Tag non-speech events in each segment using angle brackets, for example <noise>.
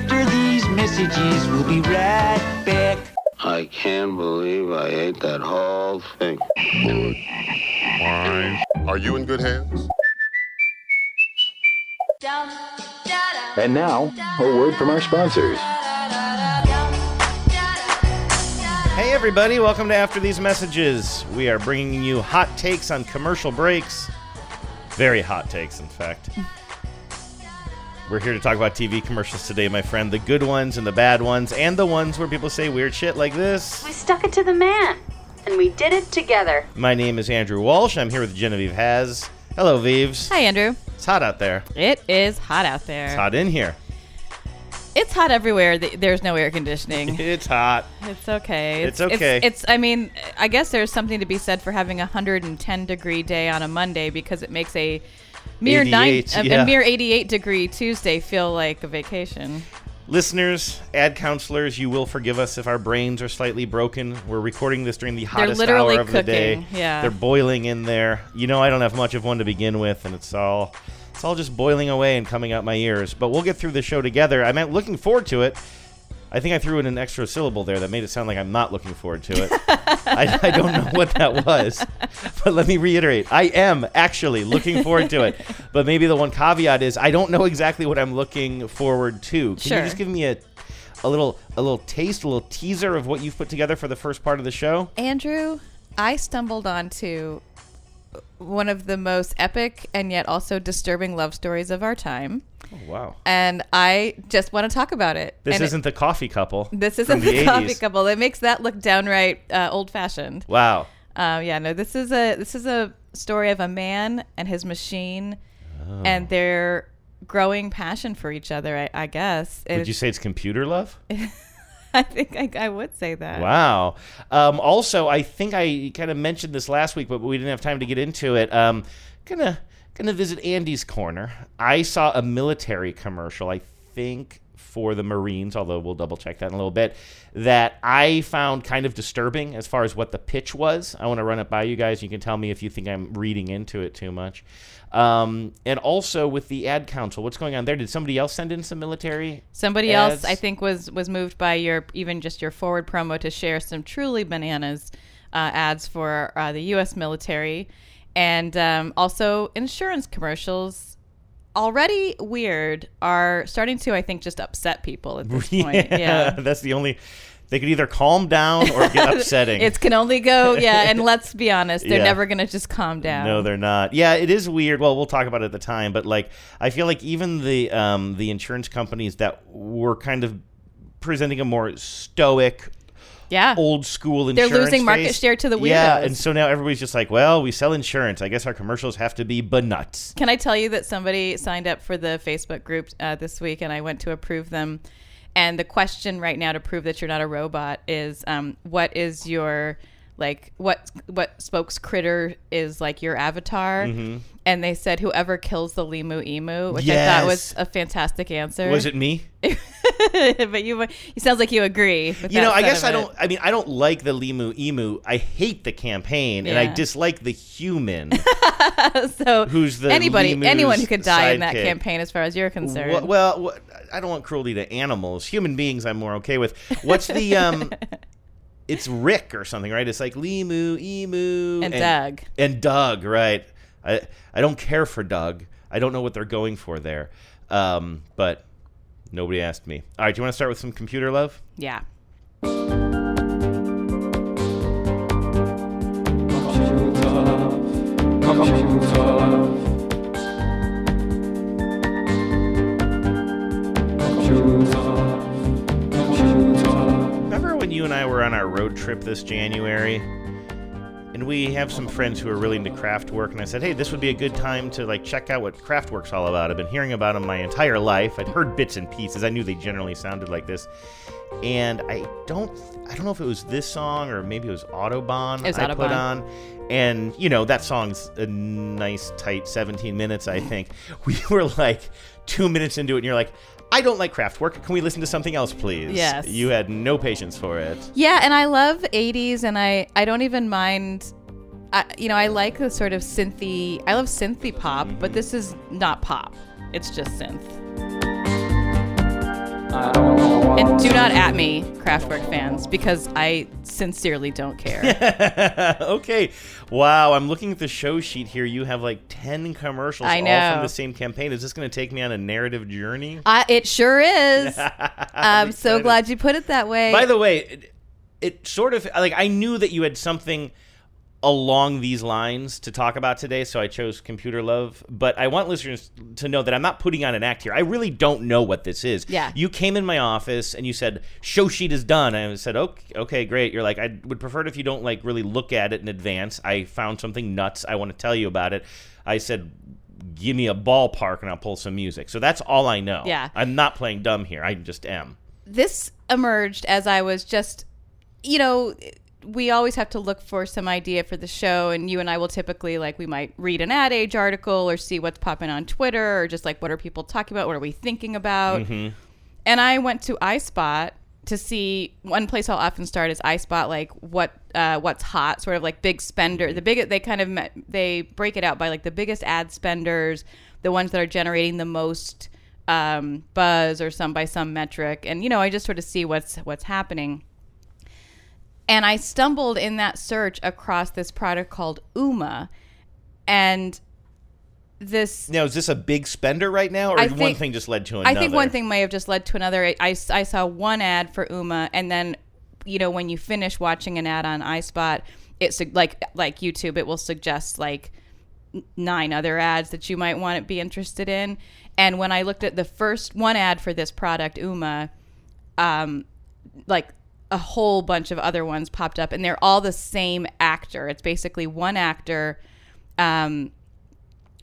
after these messages. We'll be right back. I can't believe I ate that whole thing. Are you in good hands? And now, a word from our sponsors. Hey, everybody, welcome to After These Messages. We are bringing you hot takes on commercial breaks. Very hot takes, in fact. We're here to talk about TV commercials today, my friend. The good ones and the bad ones, and the ones where people say weird shit like this. We stuck it to the man, and we did it together. My name is Andrew Walsh. I'm here with Genevieve Has. Hello, Vives. Hi, Andrew. It's hot out there. It is hot out there. It's hot in here. It's hot everywhere. There's no air conditioning. <laughs> It's hot. It's okay. It's okay. It's, I mean, I guess there's something to be said for having a 110 degree day on a Monday because it makes a mere nine, 88, a, yeah. a mere 88 degree Tuesday feel like a vacation. Listeners, ad counselors, you will forgive us if our brains are slightly broken. We're recording this during the hottest hour of the day. cooking, yeah. They're boiling in there. You know, I don't have much of one to begin with, and it's all it's all just boiling away and coming out my ears. But we'll get through the show together. I'm looking forward to it. I think I threw in an extra syllable there that made it sound like I'm not looking forward to it. I, I don't know what that was, but let me reiterate: I am actually looking forward to it. But maybe the one caveat is I don't know exactly what I'm looking forward to. Can Sure. you just give me a a little a little taste, a little teaser of what you've put together for the first part of the show? Andrew, I stumbled onto one of the most epic and yet also disturbing love stories of our time. Oh, wow. And I just want to talk about it. This And it- isn't the coffee couple. This isn't the, 80s. coffee couple. That makes that look downright uh, old fashioned. Wow. Uh, yeah, no, this is a this is a story of a man and his machine, Oh. and their growing passion for each other. I, I guess. Would you say it's computer love? <laughs> I think I, I would say that. Wow. Um, also, I think I kind of mentioned this last week, but we didn't have time to get into it. Um, gonna gonna visit Andy's corner. I saw a military commercial. I think for the Marines, although we'll double check that in a little bit. That I found kind of disturbing as far as what the pitch was. I want to run it by you guys. You can tell me if you think I'm reading into it too much. Um, and also with the ad council, what's going on there? Did somebody else send in some military? Somebody ads? else, I think, was was moved by your even just your forward promo to share some truly bananas uh, ads for uh, the U.S. military, and um, also insurance commercials. Already weird are starting to, I think, just upset people at this <laughs> point. Yeah. that's the only. They could either calm down or get <laughs> upsetting. It can only go, yeah. And let's be honest, they're Yeah. never going to just calm down. No, they're not. Yeah, it is weird. Well, we'll talk about it at the time, but like I feel like even the um, the insurance companies that were kind of presenting a more stoic, yeah. old school They're losing market face- share to the weirdos. Yeah, and so now everybody's just like, well, we sell insurance. I guess our commercials have to be nuts. Can I tell you that somebody signed up for the Facebook group uh, this week, and I went to approve them. And the question right now to prove that you're not a robot is, um, what is your like what what spokes critter is like your avatar? And they said whoever kills the limu emu, which I thought was a fantastic answer. Was it me? <laughs> but you, it sounds like you agree. With You know, I guess I don't. I mean, I don't like the Limu Emu. I hate the campaign, and I dislike the human. <laughs> So Who's the anybody, limu's anyone who could die in that campaign, as far as you're concerned. Wha- well, I don't want cruelty to animals. Human beings, I'm more okay with. What's the um? <laughs> it's Rick or something, right? It's like Limu, Emu, And Doug. and Doug, right? I I don't care for Doug. I don't know what they're going for there, um, but nobody asked me. All right, do you want to start with some computer love? yeah. You and I were on our road trip this January? And we have some friends who are really into Kraftwerk, and I said, "Hey, this would be a good time to like check out what Kraftwerk's all about." I've been hearing about them my entire life. I'd heard bits and pieces. I knew they generally sounded like this, and I don't, I don't know if it was this song or maybe it was Autobahn It was I put Autobahn. on, and you know that song's a nice tight 17 minutes. I think we <laughs> were like two minutes into it, and you're like. I don't like Kraftwerk. Can we listen to something else, please? Yes. You had no patience for it. Yeah, and I love 80s, and I I don't even mind. I, you know, I like the sort of synthy. I love synthy pop, but mm-hmm. this is not pop. It's just synth. And do not at me, Kraftwerk fans, because I sincerely don't care. <laughs> okay. Wow, I'm looking at the show sheet here. You have like 10 commercials I all from the same campaign. Is this going to take me on a narrative journey? I, it sure is. <laughs> I'm so glad you put it that way. By the way, it, it sort of like I knew that you had something along these lines to talk about today, so I chose computer love. But I want listeners to know that I'm not putting on an act here. I really don't know what this is. Yeah. You came in my office and you said show sheet is done. And I said okay, okay, great. You're like I would prefer it if you don't like really look at it in advance. I found something nuts. I want to tell you about it. I said. Give me a ballpark and I'll pull some music. So that's all I know. Yeah. I'm not playing dumb here. I just am. this emerged as I was just, you know, we always have to look for some idea for the show, and you and I will typically like we might read an ad age article or see what's popping on Twitter or just like what are people talking about, what are we thinking about, and I went to iSpot to see one place I'll often start is iSpot, like what uh, what's hot, sort of like big spender. The big they kind of they break it out by like the biggest ad spenders, the ones that are generating the most um, buzz or some by some metric, and you know I just sort of see what's what's happening. And I stumbled in that search across this product called Ooma, and this Now, is this a big spender right now, or I one thing just led to another? I think one thing may have just led to another. I, I, I saw one ad for Ooma, and then, you know, when you finish watching an ad on iSpot, it's like like YouTube, it will suggest like nine other ads that you might want to be interested in. And when I looked at the first one ad for this product, Ooma, um, like a whole bunch of other ones popped up, and they're all the same actor. It's basically one actor. Um,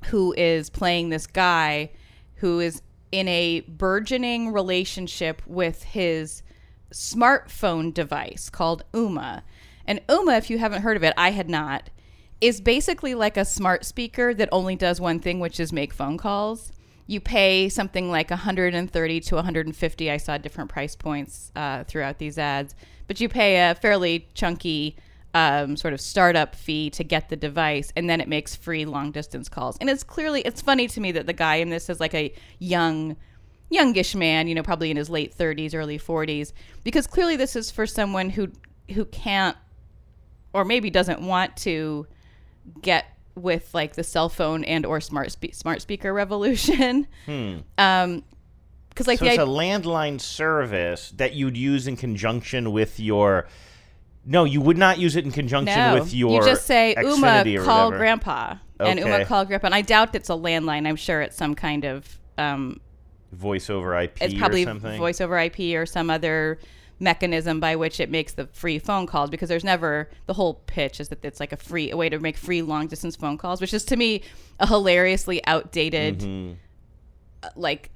who is playing this guy who is in a burgeoning relationship with his smartphone device called Ooma. And Ooma, if you haven't heard of it, I had not, is basically like a smart speaker that only does one thing, which is make phone calls. You pay something like 130 to 150. I saw different price points uh, throughout these ads, but you pay a fairly chunky um, sort of startup fee to get the device, and then it makes free long distance calls. And it's clearly it's funny to me that the guy in this is like a young, youngish man, you know, probably in his late 30s, early 40s, because clearly this is for someone who who can't or maybe doesn't want to get with like the cell phone and or smart spe- smart speaker revolution. <laughs> Um, because like So it's a landline service that you'd use in conjunction with your. No, you would not use it in conjunction no, with your. you just say Ooma call whatever. grandpa, and Ooma call grandpa. And I doubt it's a landline. I'm sure it's some kind of um, Voice over IP it's probably voice over IP or some other mechanism by which it makes the free phone calls because there's never the whole pitch is that it's like a free a way to make free long distance phone calls which is to me a hilariously outdated Mm-hmm. uh, like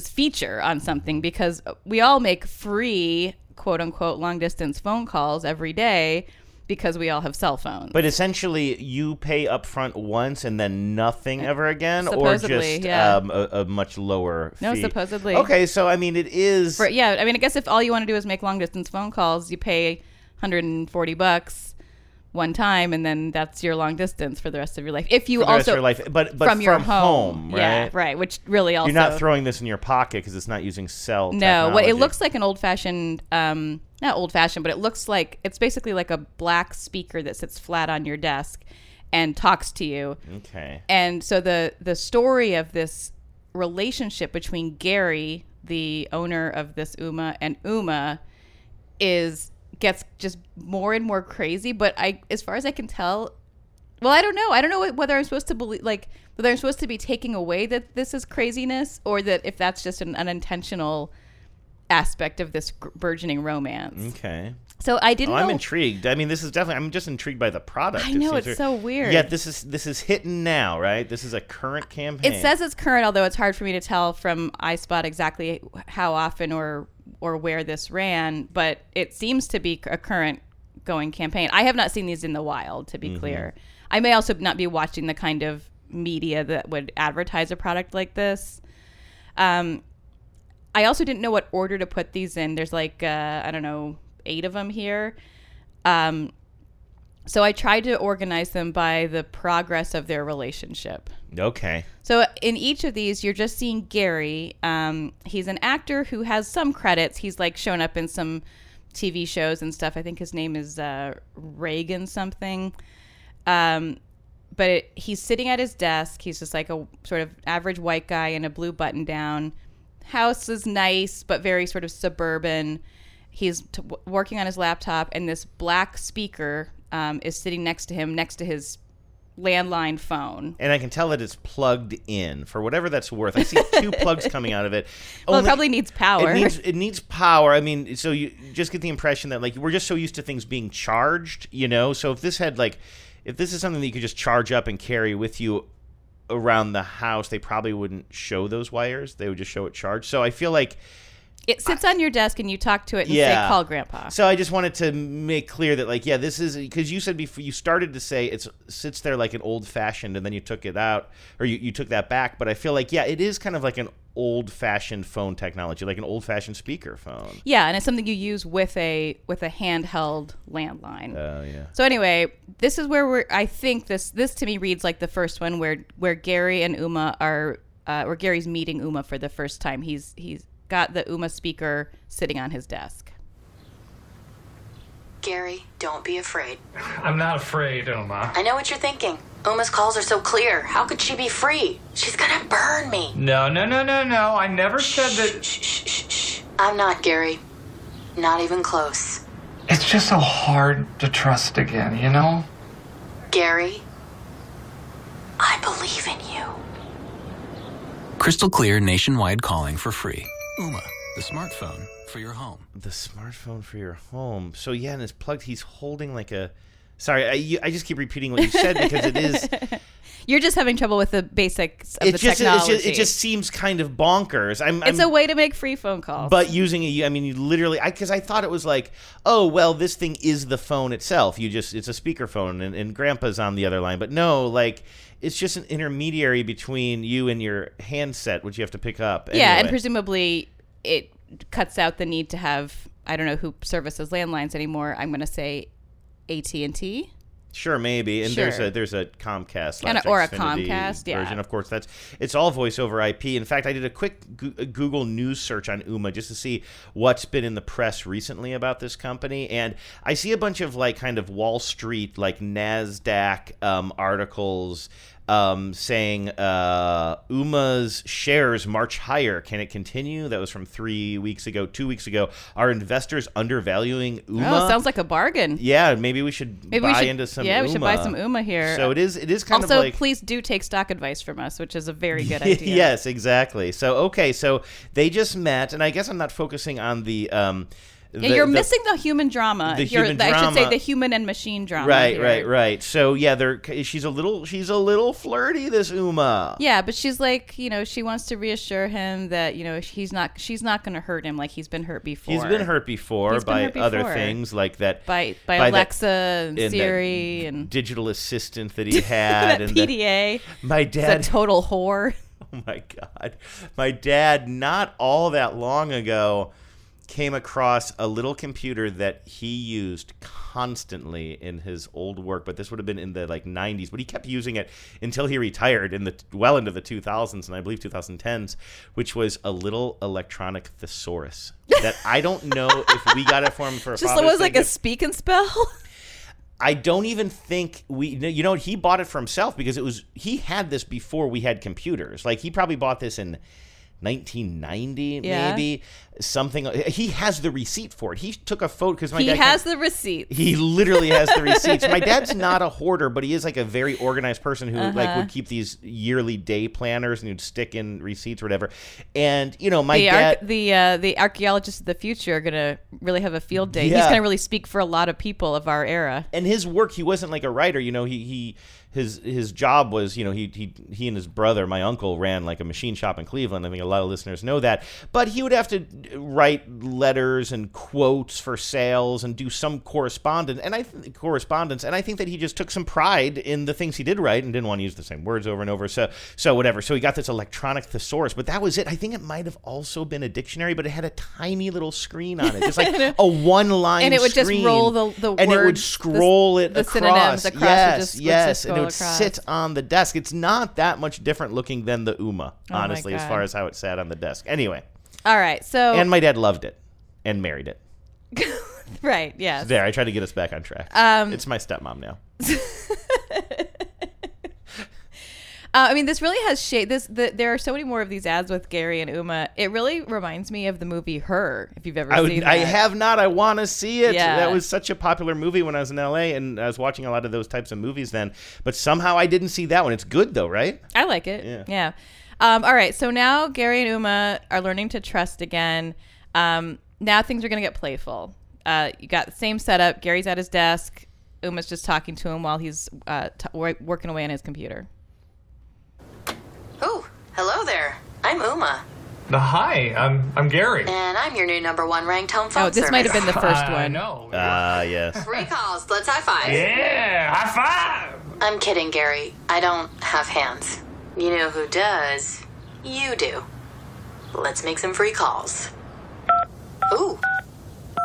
feature on something because we all make free quote unquote long distance phone calls every day because we all have cell phones But essentially, you pay up front once and then nothing ever again, or just yeah. um, a, a much lower No, supposedly. Okay, so I mean, it is. For, yeah, I mean, I guess if all you want to do is make long distance phone calls, you pay 140 bucks one time, and then that's your long distance for the rest of your life. If you for the rest also of your life, but but from your home, right? yeah, right. Which really also You're not throwing this in your pocket because it's not using cell. no. What it looks like an old fashioned, um, not old fashioned, but it looks like it's basically like a black speaker that sits flat on your desk and talks to you. Okay. And so the the story of this relationship between Gary, the owner of this Ooma, and Ooma is gets just more and more crazy. But I, as far as I can tell, well, I don't know. I don't know whether I'm supposed to believe like whether I'm supposed to be taking away that this is craziness or that if that's just an unintentional aspect of this burgeoning romance. Okay. So I didn't Oh, I'm know. intrigued. I mean, this is definitely. I'm just intrigued by the product. I know, it's so weird. Yeah, this is this is hitting now, right? This is a current campaign. It says it's current, although it's hard for me to tell from iSpot exactly how often or or where this ran. But it seems to be a current going campaign. I have not seen these in the wild, to be Mm-hmm. clear. I may also not be watching the kind of media that would advertise a product like this. Um, I also didn't know what order to put these in. There's like uh, I don't know eight of them here. Um, So I tried to organize them by the progress of their relationship. Okay. So in each of these, you're just seeing Gary. Um, he's an actor who has some credits. He's like shown up in some TV shows and stuff. I think his name is uh, Reagan something. Um, but it, he's sitting at his desk. He's just like a sort of average white guy in a blue button down. House is nice, but very sort of suburban. He's t- working on his laptop, and this black speaker um, is sitting next to him, next to his landline phone. And I can tell that it's plugged in for whatever that's worth. I see two <laughs> plugs coming out of it. Well, it probably needs power. It needs it needs power. I mean, so you just get the impression that like we're just so used to things being charged, you know. So if this had like, if this is something that you could just charge up and carry with you around the house, they probably wouldn't show those wires. They would just show it charged. So I feel like It sits on your desk and you talk to it and Yeah. say, call grandpa. So I just wanted to make clear that, like, yeah, this is because you said before you started to say it sits there like an old fashioned, and then you took it out or you, you took that back. But I feel like, yeah, it is kind of like an old fashioned phone technology, like an old fashioned speaker phone. yeah, and it's something you use with a with a handheld landline. Oh yeah. so anyway, this is where we're I think this this to me reads like the first one where where Gary and Ooma are uh, where Gary's meeting Ooma for the first time. He's he's got the Ooma speaker sitting on his desk. Gary, don't be afraid. I'm not afraid, Ooma. I know what you're thinking. Ooma's calls are so clear. How could she be free? She's gonna burn me. No, no, no, no, no. I never said that. Shh, shh, shh, shh. I'm not, Gary. Not even close. It's just so hard to trust again, you know? Gary, I believe in you. Crystal clear nationwide calling for free. Ooma, the smartphone for your home. The smartphone for your home. So yeah, and it's plugged. He's holding like a. Sorry, I, you, I just keep repeating what you said because it is. <laughs> You're just having trouble with the basics of It the just, it's technology. just it just seems kind of bonkers. I'm, it's I'm a way to make free phone calls. but using a, I mean, you literally, I because I thought it was like, oh well, this thing is the phone itself. You just, it's a speakerphone, and, and Grandpa's on the other line. But no, like, it's just an intermediary between you and your handset, which you have to pick up. yeah, and presumably it cuts out the need to have I don't know who services landlines anymore. I'm going to say AT and T. Sure, maybe, and there's a there's a Comcast And a- or a Xfinity Comcast, yeah. version. Of course, that's it's all voice over IP. In fact, I did a quick uh, Google News search on Ooma just to see what's been in the press recently about this company, and I see a bunch of like kind of Wall Street like Nasdaq um, articles. Um, saying uh, Ooma's shares march higher. Can it continue? That was from three weeks ago, two weeks ago. Are investors undervaluing Ooma? Oh, sounds like a bargain. Yeah, maybe we should Maybe buy we should, into some. yeah, we should buy some Ooma here. So it is. It is kind also, of like. Also please do take stock advice from us, which is a very good <laughs> idea. yes, exactly. So okay, so they just met, and I guess I'm not focusing on the. Um, the- you're the- missing the human drama. the You're- human I should say the human and machine drama. Right, here. right, right. So yeah, they're she's a little she's a little flirty. This Ooma. Yeah, but she's like, you know, she wants to reassure him that you know he's not, she's not going to hurt him like he's been hurt before. He's been hurt before He's by hurt other things like that by by, that- Alexa and, and Siri and digital assistant that he <laughs> had that and the- PDA. my It's a total whore. <laughs> Oh my god. My dad not all that long ago came across a little computer that he used constantly in his old work, but this would have been in the like 90s, but he kept using it until he retired in the well into the 2000s and I believe 2010s, which was a little electronic thesaurus <laughs> that I don't know if we got it for him for a Just was like a speak and spell. <laughs> I don't even think we. You know, he bought it for himself because it was he had this before we had computers. Like he probably bought this in 1990, Yeah. maybe something. He has the receipt for it. He took a photo because my he dad has the receipt. he literally has the <laughs> receipts. My dad's not a hoarder, but he is like a very organized person who like Uh-huh. would keep these yearly day planners and he'd stick in receipts or whatever. And you know, my the dad. arch- the uh, the archaeologists of the future are gonna really have a field day. He's gonna really speak for a lot of people of our era. and his work he wasn't like a writer you know he he his his job was, you know, he he he and his brother, my uncle, ran like a machine shop in Cleveland. I think a lot of listeners know that. But he would have to write letters and quotes for sales and do some correspondence and I th- correspondence. And I think that he just took some pride in the things he did write and didn't want to use the same words over and over. So so whatever. So he got this electronic thesaurus, but that was it. I think it might have also been a dictionary, but it had a tiny little screen on it, just like <laughs> a one line, And it would just roll the- the and it would words, the- scroll it the across. synonyms across yes, just- yes, and it scroll would across. sit on the desk. It's not that much different looking than the Ooma, Oh honestly, as far as how it sat on the desk. Anyway, All right. So and my dad loved it and married it. <laughs> right. Yes. There, I tried to get us back on track. Um, it's my stepmom now. <laughs> Uh, I mean, this really has shaped this. The, there are so many more of these ads with Gary and Ooma. It really reminds me of the movie Her. If you've ever I, seen would, that, I have not. I want to see it. Yeah. That was such a popular movie when I was in LA, and I was watching a lot of those types of movies then. But somehow I didn't see that one. It's good though, right? I like it. Yeah. Yeah. Um, all right. So now Gary and Ooma are learning to trust again. Um, now things are going to get playful. Uh, you got the same setup. Gary's at his desk. Ooma's just talking to him while he's uh, t- working away on his computer. Oh, hello there. I'm Ooma, Uh, hi, I'm I'm Gary. and I'm your new number one ranked home phone Oh, this might have been the first <laughs> I one. know. Ah, yes. Three calls. Let's high five. Yeah, high five. I'm kidding, Gary. I don't have hands. You know who does? You do. Let's make some free calls. Ooh.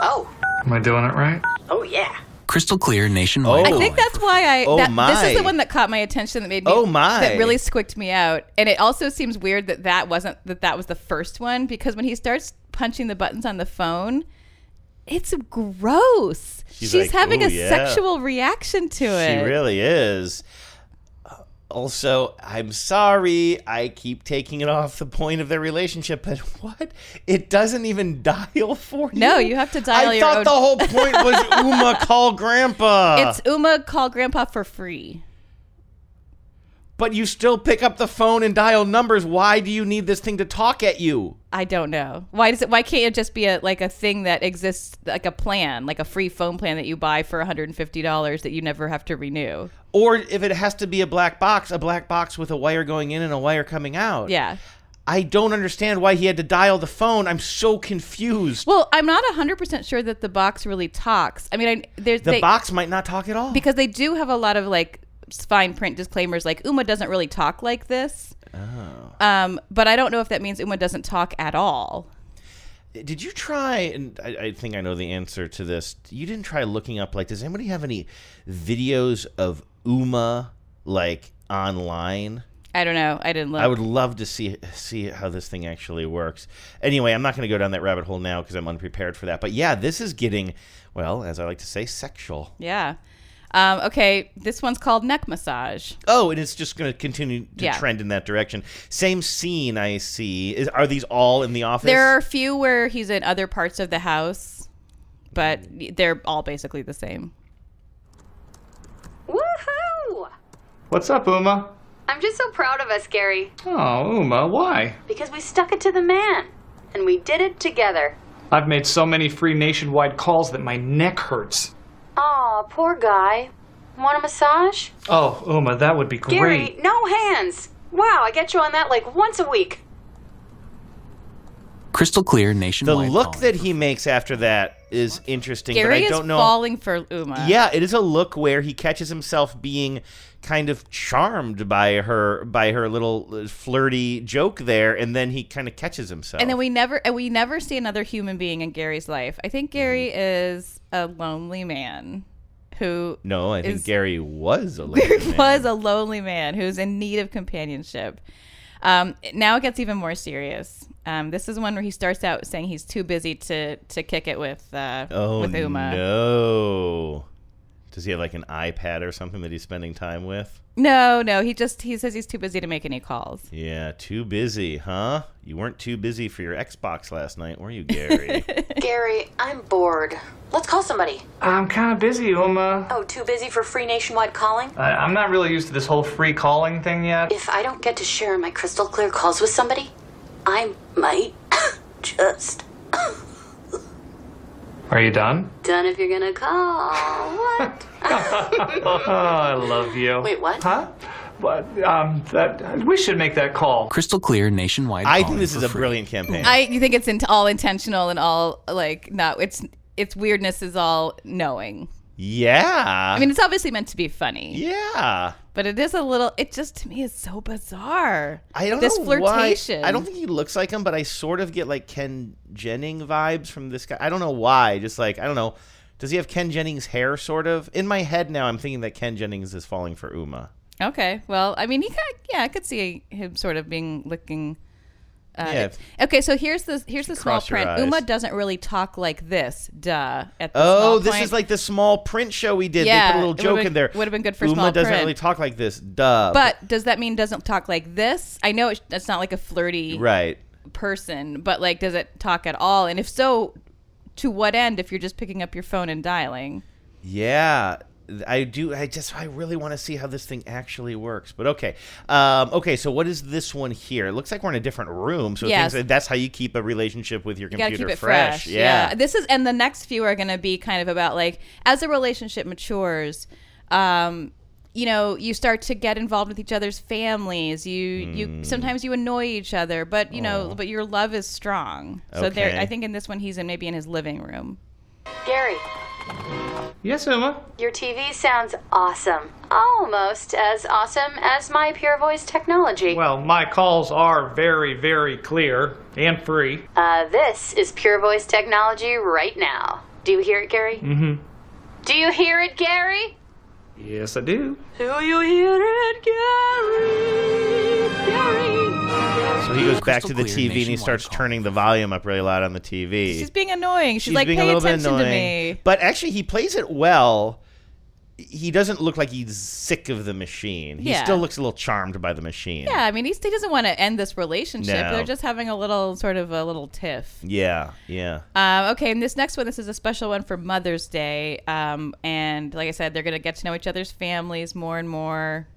Oh. Am I doing it right? Oh, yeah. Crystal clear nationwide. Oh. I think that's why I. Oh, that, This is the one that caught my attention. That made me. Oh, my. That really squicked me out. And it also seems weird that that wasn't that that was the first one because when he starts punching the buttons on the phone, it's gross. She's She's, like, having a yeah." sexual reaction to it. She really is. Also, I'm sorry. I keep taking it off the point of their relationship, but what? It doesn't even dial for you. No, you have to dial I your thought own- the whole point was Ooma call Grandpa. It's Ooma call Grandpa for free. But you still pick up the phone and dial numbers. Why do you need this thing to talk at you? I don't know. Why does it? Why can't it just be a like a thing that exists, like a plan, like a free phone plan that you buy for one hundred and fifty dollars that you never have to renew? Or if it has to be a black box, a black box with a wire going in and a wire coming out. Yeah. I don't understand why he had to dial the phone. I'm so confused. Well, I'm not 100% sure that the box really talks. I mean, I, there's the they, box might not talk at all. because they do have a lot of like fine print disclaimers like Ooma doesn't really talk like this. Oh. Um, but I don't know if that means Ooma doesn't talk at all. Did you try? And I, I think I know the answer to this. You didn't try looking up like, does anybody have any videos of Ooma like online? I don't know. I didn't look. I would love to see see how this thing actually works. Anyway, I'm not going to go down that rabbit hole now because I'm unprepared for that. But yeah, this is getting well, as I like to say, sexual. yeah. Um, okay, this one's called neck massage. Oh, and it's just going to continue to Yeah. trend in that direction. Same scene I see. Is, are these all in the office? There are a few where he's in other parts of the house, but they're all basically the same. Woohoo! What's up, Ooma? I'm just so proud of us, Gary, Oh, Ooma, why? because we stuck it to the man. And we did it together. I've made so many free nationwide calls that my neck hurts. Aw, poor guy. Want a massage? Oh, Ooma, that would be great. Gary, no hands. Wow, I get you on that like once a week. Crystal clear nationwide. the look that he makes after that is interesting, Gary but I don't know. falling for Ooma. Yeah, it is a look where he catches himself being kind of charmed by her by her little uh, flirty joke there, and then he kind of catches himself. And then we never and we never see another human being in Gary's life. I think Gary is a lonely man who no, I think is- Gary was a <laughs> lonely man. was a lonely man who's in need of companionship. Um, now it gets even more serious. Um, this is one where he starts out saying he's too busy to to kick it with uh, Oh with Ooma. no! Does he have like an iPad or something that he's spending time with? No, no, he just he says he's too busy to make any calls. Yeah, too busy, huh? You weren't too busy for your Xbox last night, were you, Gary? <laughs> Gary, I'm bored. Let's call somebody. I'm kind of busy, Ooma. Oh, too busy for free nationwide calling? I, I'm not really used to this whole free calling thing yet. If I don't get to share my crystal clear calls with somebody, I might <coughs> just Are you done? done if you're gonna call. What? oh, <laughs> I love you. Wait, what? Huh? But um, that we should make that call. Crystal clear nationwide. I think this is a free. brilliant campaign. I you think it's in, all intentional and all like not it's its weirdness is all knowing. yeah. I mean, it's obviously meant to be funny, yeah. But it is a little. It just to me is so bizarre. I don't this know flirtation. Why. I don't think he looks like him, but I sort of get like Ken Jennings vibes from this guy. I don't know why. Just like I don't know. Does he have Ken Jennings hair? Sort of. In my head now, I'm thinking that Ken Jennings is falling for Ooma. Okay, well, I mean, he kind of, yeah, I could see him sort of being looking. Uh, Yeah. Okay, so here's the here's the small Cross your print. eyes. Ooma doesn't really talk like this. Duh. At the Oh, small this print. is like the small print show we did. Yeah, they put a little it would've joke been- in there. would've been good for Ooma small doesn't print. really talk like this. Duh. But does that mean doesn't talk like this? I know it's, it's not like a flirty right. person, but like, does it talk at all? And if so, to what end? If you're just picking up your phone and dialing. Yeah, I do. I just I really want to see how this thing actually works. But okay, um, okay. So what is this one here? It looks like we're in a different room. So Yes. things, that's how you keep a relationship with your You gotta computer keep it fresh. Yeah. This is, and the next few are going to be kind of about like as a relationship matures, um, you know, you start to get involved with each other's families. You, Hmm. you sometimes you annoy each other, but you know, but your love is strong. So there, I think in this one he's in maybe in his living room. Gary, Yes, Ooma. your TV sounds awesome. Almost as awesome as my Pure Voice technology. Well, my calls are very, very clear and free. Uh, this is Pure Voice technology right now. Do you hear it, Gary? Mm-hmm. Do you hear it, Gary? Yes, I do. Do you hear it, Gary? Gary. So he goes back to the TV and he starts call. turning the volume up really loud on the TV. She's being annoying. She's, She's like, being pay a little bit attention annoying. to me. But actually, he plays it well. He doesn't look like he's sick of the machine. He Yeah. still looks a little charmed by the machine. Yeah, I mean, he's, he doesn't want to end this relationship. No. They're just having a little sort of a little tiff. Yeah. Yeah. Um, okay, and this next one, this is a special one for Mother's Day. Um, and like I said, they're going to get to know each other's families more and more.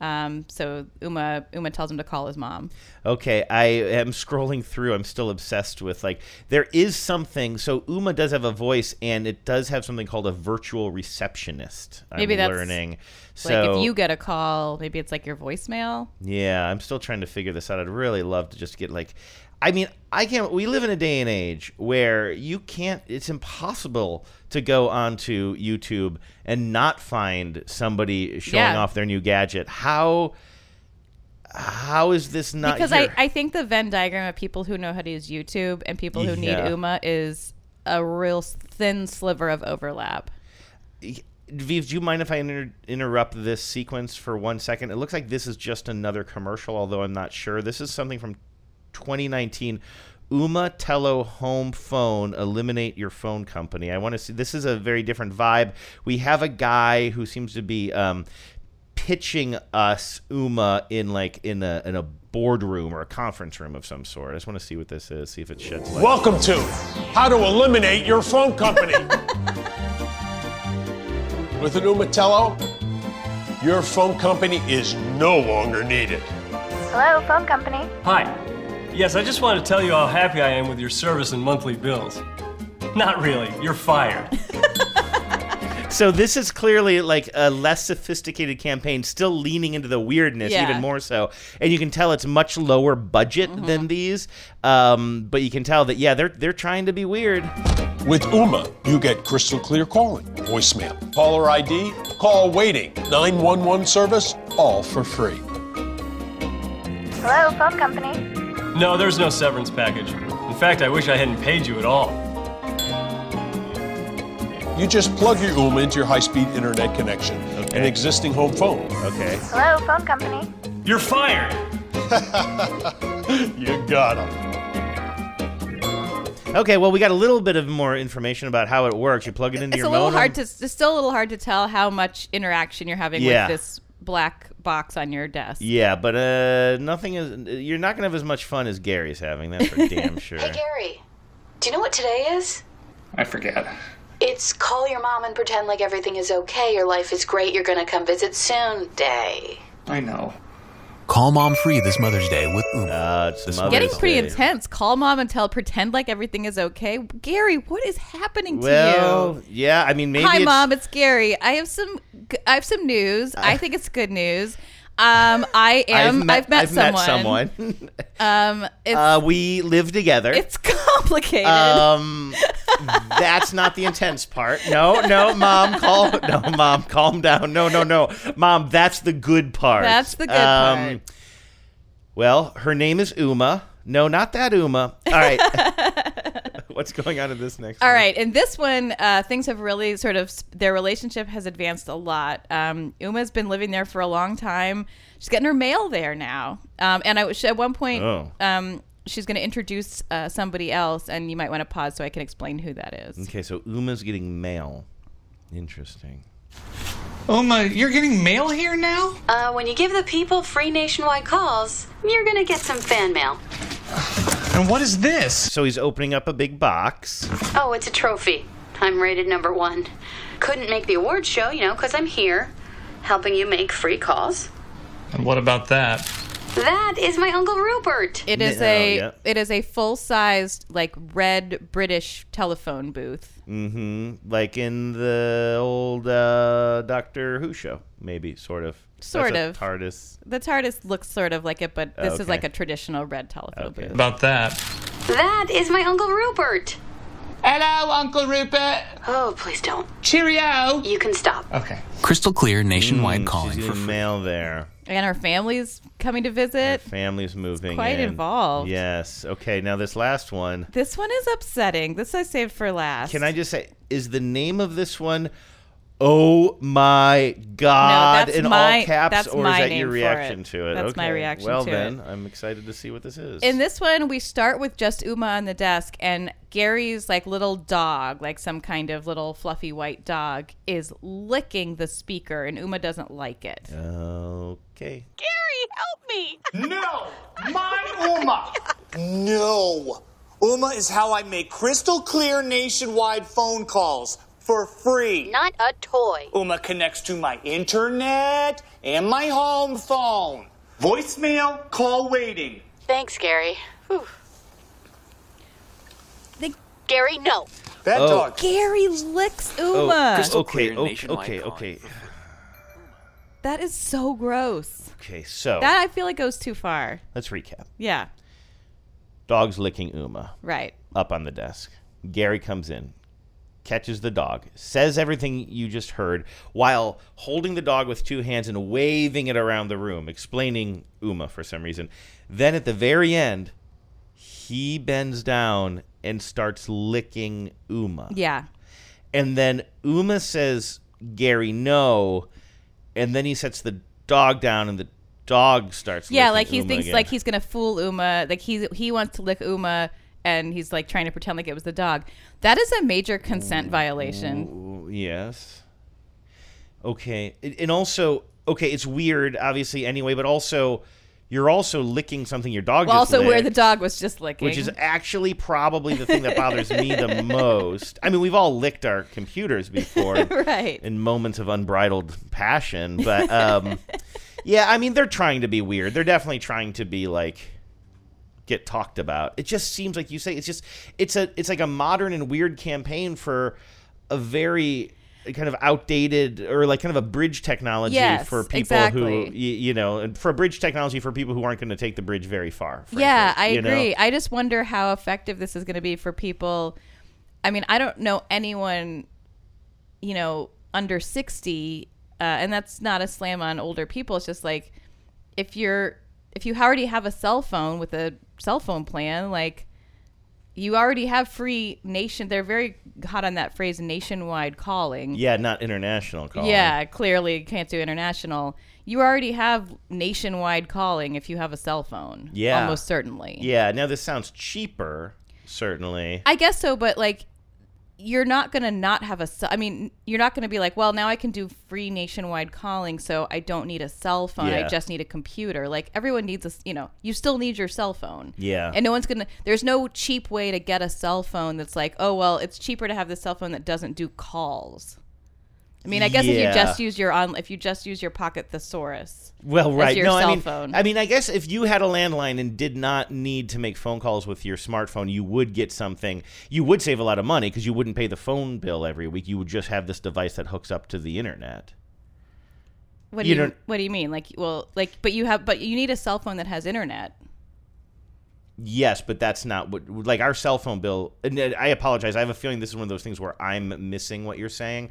Um, so Ooma Ooma tells him to call his mom. Okay, I am scrolling through. I'm still obsessed with like there is something. So Ooma does have a voice, and it does have something called a virtual receptionist. Maybe I'm that's learning. So like if you get a call, maybe it's like your voicemail. yeah, I'm still trying to figure this out. I'd really love to just get like, I mean, I can't. We live in a day and age where you can't. It's impossible to go onto YouTube and not find somebody showing Yeah. off their new gadget. How? How is this not? because? I, I think the Venn diagram of people who know how to use YouTube and people who Yeah. need Ooma is a real thin sliver of overlap. Viv, do you mind if I inter- interrupt this sequence for one second? It looks like this is just another commercial, although I'm not sure. This is something from 2019. Ooma Telo Home Phone, eliminate your phone company. I want to see. This is a very different vibe. We have a guy who seems to be um, pitching us Ooma in like in a in a boardroom or a conference room of some sort. I just want to see what this is. See if it sheds light. Welcome to How to Eliminate Your Phone Company. With an Ooma Telo, your phone company is no longer needed. Hello, phone company. Hi. Yes, I just want to tell you how happy I am with your service and monthly bills. Not really. You're fired. <laughs> So this is clearly like a less sophisticated campaign, still leaning into the weirdness Yeah. even more so, and you can tell it's much lower budget Mm-hmm. than these. Um, but you can tell that yeah, they're they're trying to be weird. With Ooma, you get crystal clear calling, voicemail, caller ID, call waiting, 911 service, all for free. Hello, phone company. No, there's no severance package. In fact, I wish I hadn't paid you at all. You just plug your Ooma into your high speed internet connection, an existing home phone. Okay. Hello, phone company. You're fired. <laughs> You got him. Okay, well we got a little bit of more information about how it works. You plug it into It's your a little modem. hard to. It's still a little hard to tell how much interaction you're having Yeah. with this black box on your desk. Yeah, but uh, nothing is. You're not gonna have as much fun as Gary's having. That's for damn <laughs> sure. Hey, Gary, do you know what today is? I forget. It's call your mom and pretend like everything is okay, your life is great, you're gonna come visit soon day. I know. Call mom free this Mother's Day with Ooma. Uh, it's Mother's Getting pretty Day. intense. Call mom and tell, pretend like everything is okay. Gary, what is happening to Well, you? yeah. I mean, maybe Hi, it's, mom. It's Gary. I have some. I have some news. I think it's good news. Um, I am. I've met, someone. someone. <laughs> Um, it's uh, we live together. it's complicated. um, that's not the intense part. No, no, mom, call. No, mom, calm down. No, no, no, mom. That's the good part. Um, That's the good part. Well, her name is Ooma. No, not that Uma. All right. <laughs> <laughs> What's going on in this next? All one? right, in this one, uh, things have really sort of their relationship has advanced a lot. Um, Ooma's been living there for a long time. She's getting her mail there now, um, and I was at one point. Oh. Um, she's going to introduce uh, somebody else, and you might want to pause so I can explain who that is. Okay, so Ooma's getting mail. Interesting. Ooma, you're getting mail here now? Uh, when you give the people free nationwide calls, you're gonna get some fan mail. And what is this? So he's opening up a big box. Oh, it's a trophy. I'm rated number one. Couldn't make the award show, you know, because I'm here, helping you make free calls. And what about that? That is my Uncle Rupert. It is Oh, a yeah. it is a full sized like red British telephone booth. Mm-hmm. Like in the old uh, Doctor Who show, maybe, sort of. Sort That's a of. TARDIS. The TARDIS looks sort of like it, but this is like a traditional red telephone Okay. booth. About that. That is my Uncle Rupert. Hello, Uncle Rupert. Oh, please don't. Cheerio. You can stop. Okay. Crystal clear nationwide Mm, calling she's for getting free. mail there. And our family's coming to visit. Family's moving. quite in. involved. Yes. Okay. Now this last one. This one is upsetting. This I saved for last. Can I just say, is the name of this one? Oh my God! that's in my- all caps, that's or my is that your reaction it. to it? That's my reaction Well, to then it. I'm excited to see what this is. In this one, we start with just Ooma on the desk, and Gary's like little dog, like some kind of little fluffy white dog, is licking the speaker, and Ooma doesn't like it. okay. Gary, help me! No! My Ooma! No! Ooma is how I make crystal clear nationwide phone calls for free. Not a toy. Ooma connects to my internet and my home phone. Voicemail, call waiting. Thanks, Gary. Whew. The- Gary, no. That Oh. dog. Gary licks Oh, Ooma. Crystal okay. clear Okay. Okay. calling Okay. that is so gross. Okay. So That I feel like goes too far. let's recap. Yeah, Dog's licking Ooma right. up on the desk. Gary comes in, catches the dog, says everything you just heard while holding the dog with two hands and waving it around the room, explaining Ooma for some reason. Then at the very end, he bends down and starts licking Ooma. Yeah. And then Ooma says, Gary, no. And then he sets the dog down and the dog starts Yeah, like he Ooma thinks again. like he's gonna fool Ooma. Like he he wants to lick Ooma, and he's like trying to pretend like it was the dog. That is a major consent violation. Yes. Okay. And- also, okay, it's weird, obviously, anyway, but also, you're also licking something your dog Well, also where the dog was just licking, Which is actually probably the thing that bothers me the <laughs> most. I mean, we've all licked our computers before. <laughs> Right. In moments of unbridled passion. But, um, <laughs> yeah, I mean, they're trying to be weird. They're definitely trying to be like get talked about. It just seems like you say it's just it's a it's like a modern and weird campaign for a very kind of outdated or like kind of a bridge technology Yes, for people exactly. who y- you know and for a bridge technology for people who aren't going to take the bridge very far. frankly, yeah, I you know? agree. I just wonder how effective this is going to be for people. I mean, I don't know anyone, you know, under 60, uh, and that's not a slam on older people. It's just like if you're, if you already have a cell phone with a cell phone plan, like you already have free nation. They're very hot on that phrase nationwide calling. Yeah, not international calling. Yeah, clearly can't do international. You already have nationwide calling if you have a cell phone. Yeah. Almost certainly. Yeah. Now this sounds cheaper, certainly. I guess so, but like you're not going to not have a cell. I mean, you're not going to be like, well, now I can do free nationwide calling, so I don't need a cell phone. I just need a computer. Like everyone needs a, you know, you still need your cell phone. Yeah. And no one's going to there's no cheap way to get a cell phone that's like, oh, well, it's cheaper to have the cell phone that doesn't do calls. I mean, I guess if you just use your on, if you just use your pocket thesaurus, Well, right. no, cell I mean, phone. I mean, I guess if you had a landline and did not need to make phone calls with your smartphone, you would get something. You would save a lot of money because you wouldn't pay the phone bill every week. You would just have this device that hooks up to the internet. what do You you, what do you mean? Like, well, like, but you have, but you need a cell phone that has internet. Yes, but that's not what like our cell phone bill. And uh, I apologize. I have a feeling this is one of those things where I'm missing what you're saying.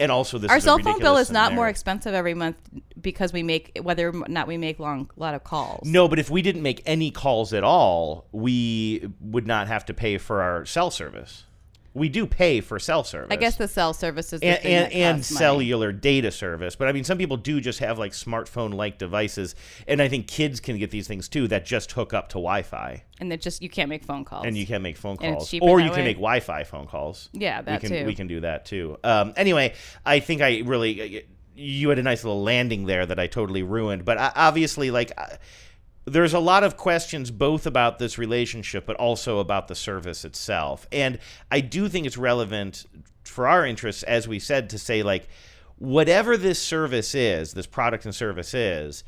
And also, this Our is a cell phone bill is not more expensive every month because we make whether or not we make long lot of calls. No, but if we didn't make any calls at all, we would not have to pay for our cell service. We do pay for cell service. I guess the cell service is the and thing and, that and costs money. cellular data service. But I mean, some people do just have like smartphone like devices, and I think kids can get these things too that just hook up to Wi-Fi, and that just you can't make phone calls. and you can't make phone calls, or you can make Wi-Fi phone calls. Yeah, that we can, too. We can do that too. Um, anyway, I think I really you had a nice little landing there that I totally ruined. But obviously, like. I, there's a lot of questions both about this relationship but also about the service itself. And i do think it's relevant for our interests as we said to say like whatever this service is this product and service is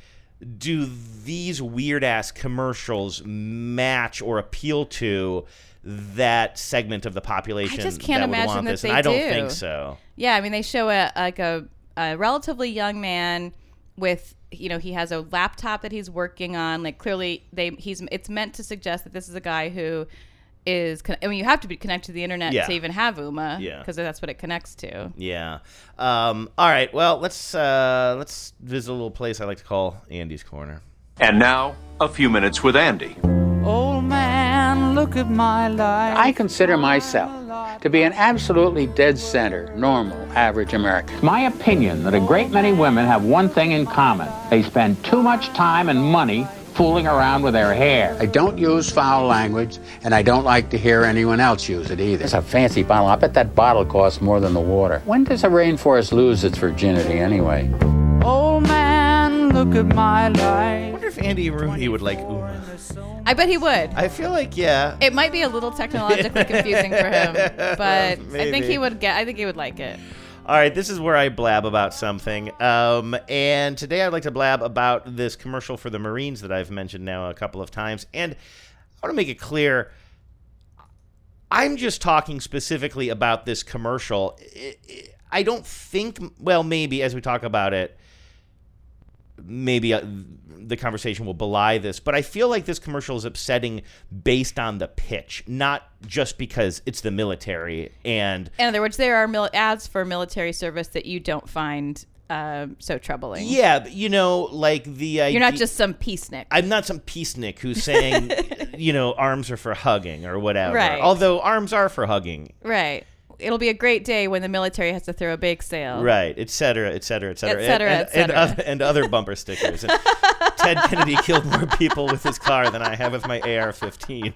do these weird ass commercials match or appeal to that segment of the population I just can't that imagine want that this? They and i don't do. think so. Yeah, I mean they show a like a, a relatively young man with you know he has a laptop that he's working on. Like clearly they he's it's meant to suggest that this is a guy who is I mean you have to be connected to the internet Yeah. to even have Ooma Yeah. because that's what it connects to. Yeah. Um, all right. Well, let's uh, let's visit a little place I like to call Andy's Corner. And now, a few minutes with Andy. Old man, look at my life. I consider myself to be an absolutely dead center, normal, average American. My opinion that a great many women have one thing in common. They spend too much time and money fooling around with their hair. I don't use foul language, and I don't like to hear anyone else use it either. It's a fancy bottle. I bet that bottle costs more than the water. When does a rainforest lose its virginity anyway? Old man, look at my life. I wonder if Andy Rooney would like Ooma. I bet he would. I feel like yeah. it might be a little technologically <laughs> confusing for him, but I think Maybe. he would get. I think he would like it. All right, this is where I blab about something. Um, and today I'd like to blab about this commercial for the Marines that I've mentioned now a couple of times. And I want to make it clear I'm just talking specifically about this commercial. I- I- I don't think, well, maybe as we talk about it, maybe uh, the conversation will belie this, but I feel like this commercial is upsetting based on the pitch, not just because it's the military and In other words, there are mil- ads for military service that you don't find um, so troubling. Yeah, but, you know, like the You're not just some peacenik. I'm not some peacenik who's saying, <laughs> you know, arms are for hugging or whatever. Right. Although arms are for hugging. Right. It'll be a great day when the military has to throw a bake sale. Right, et cetera, et cetera, et cetera, Et cetera, and, et and, cetera. other, and other bumper stickers. And <laughs> Ted Kennedy killed more people with his car than I have with my AR-15,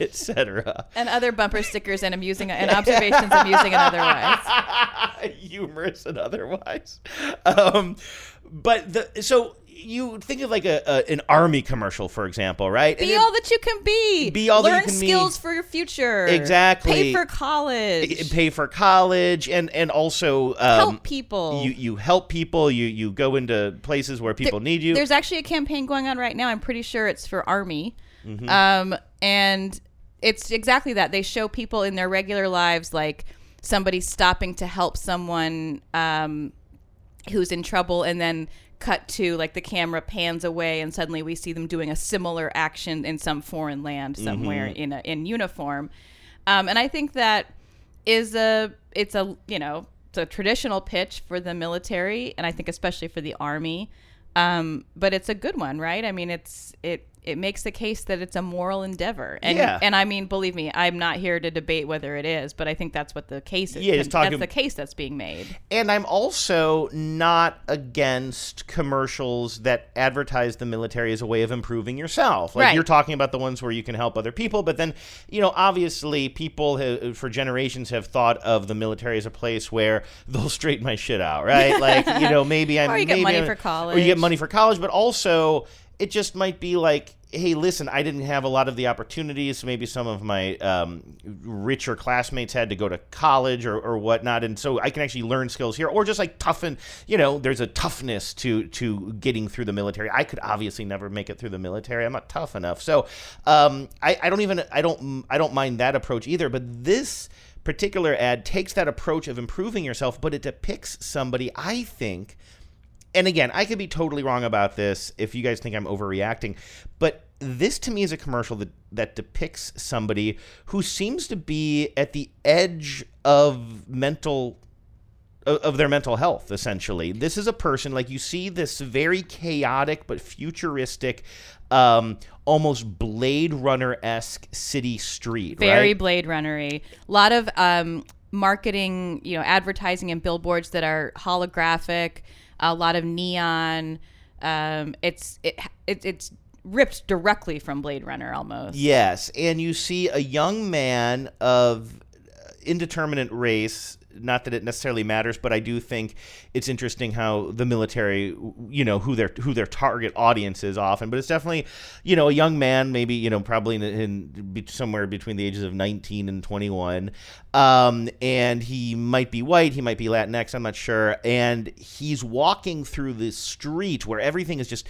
et cetera. And other bumper stickers and amusing and observations amusing and otherwise. <laughs> humorous and otherwise. Um, but the so you think of like a, a an army commercial, for example, right? Be And all that you can be. Be all that you Learn can be. skills for your future. Exactly. Pay for college. pay for college and and also um, Help people. You you help people. You you go into places where people There- need you. There's actually a campaign going on right now. I'm pretty sure it's for Army. Mhm. Um, and it's exactly that. They show people in their regular lives, like somebody stopping to help someone um, who's in trouble, and then cut to like the camera pans away, and suddenly we see them doing a similar action in some foreign land somewhere Mhm. in a, in uniform. Um, and I think that is a it's a you know it's a traditional pitch for the military, and I think especially for the army. Um, but it's a good one, right? I mean, it's it it makes the case that it's a moral endeavor, and Yeah. and I mean, believe me, I'm not here to debate whether it is, but I think that's what the case is. Yeah, he's talking- that's the case that's being made. And I'm also not against commercials that advertise the military as a way of improving yourself. Like Right. you're talking about the ones where you can help other people, but then, you know, obviously people have, for generations have thought of the military as a place where <laughs> they'll straighten my shit out, right? Like, you know, <laughs> maybe I'm Or you get maybe money I'm- for college. Or you get money for college, but also It just might be like, hey, listen, I didn't have a lot of the opportunities. Maybe some of my um, richer classmates had to go to college or, or whatnot, and so I can actually learn skills here, or just like toughen. You know, there's a toughness to to getting through the military. I could obviously never make it through the military. I'm not tough enough. So um, I, I don't even I don't I don't mind that approach either. But this particular ad takes that approach of improving yourself, but it depicts somebody I think and again, I could be totally wrong about this if you guys think I'm overreacting, but this to me is a commercial that, that depicts somebody who seems to be at the edge of mental of their mental health essentially this is a person like you see this very chaotic but futuristic um, almost blade runner-esque city street Very right? Blade Runnery. A lot of um, marketing, you know, advertising and billboards that are holographic. A lot of neon. Um, it's it, it it's ripped directly from Blade Runner almost. Yes, and you see a young man of indeterminate race. Not that it necessarily matters, but I do think it's interesting how the military, you know, who their who their target audience is often. But it's definitely, you know, a young man, maybe you know, probably in, in somewhere between the ages of 19 and 21, um, and he might be white, he might be Latinx, I'm not sure, and he's walking through this street where everything is just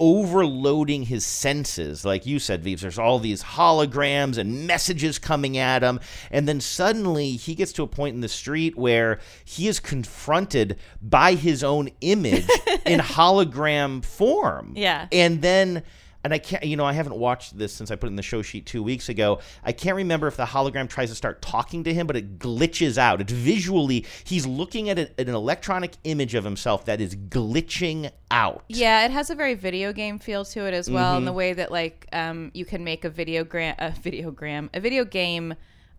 overloading his senses. Like you said, Vives, there's all these holograms and messages coming at him. And then suddenly he gets to a point in the street where he is confronted by his own image <laughs> in hologram form. Yeah. And then. And I can't, you know, I haven't watched this since I put it in the show sheet two weeks ago. I can't remember if the hologram tries to start talking to him, but it glitches out. It's visually, he's looking at, a, an electronic image of himself that is glitching out. Yeah, it has a very video game feel to it as well, in the Mhm. way that like um, you can make a videogram, a videogram, a video game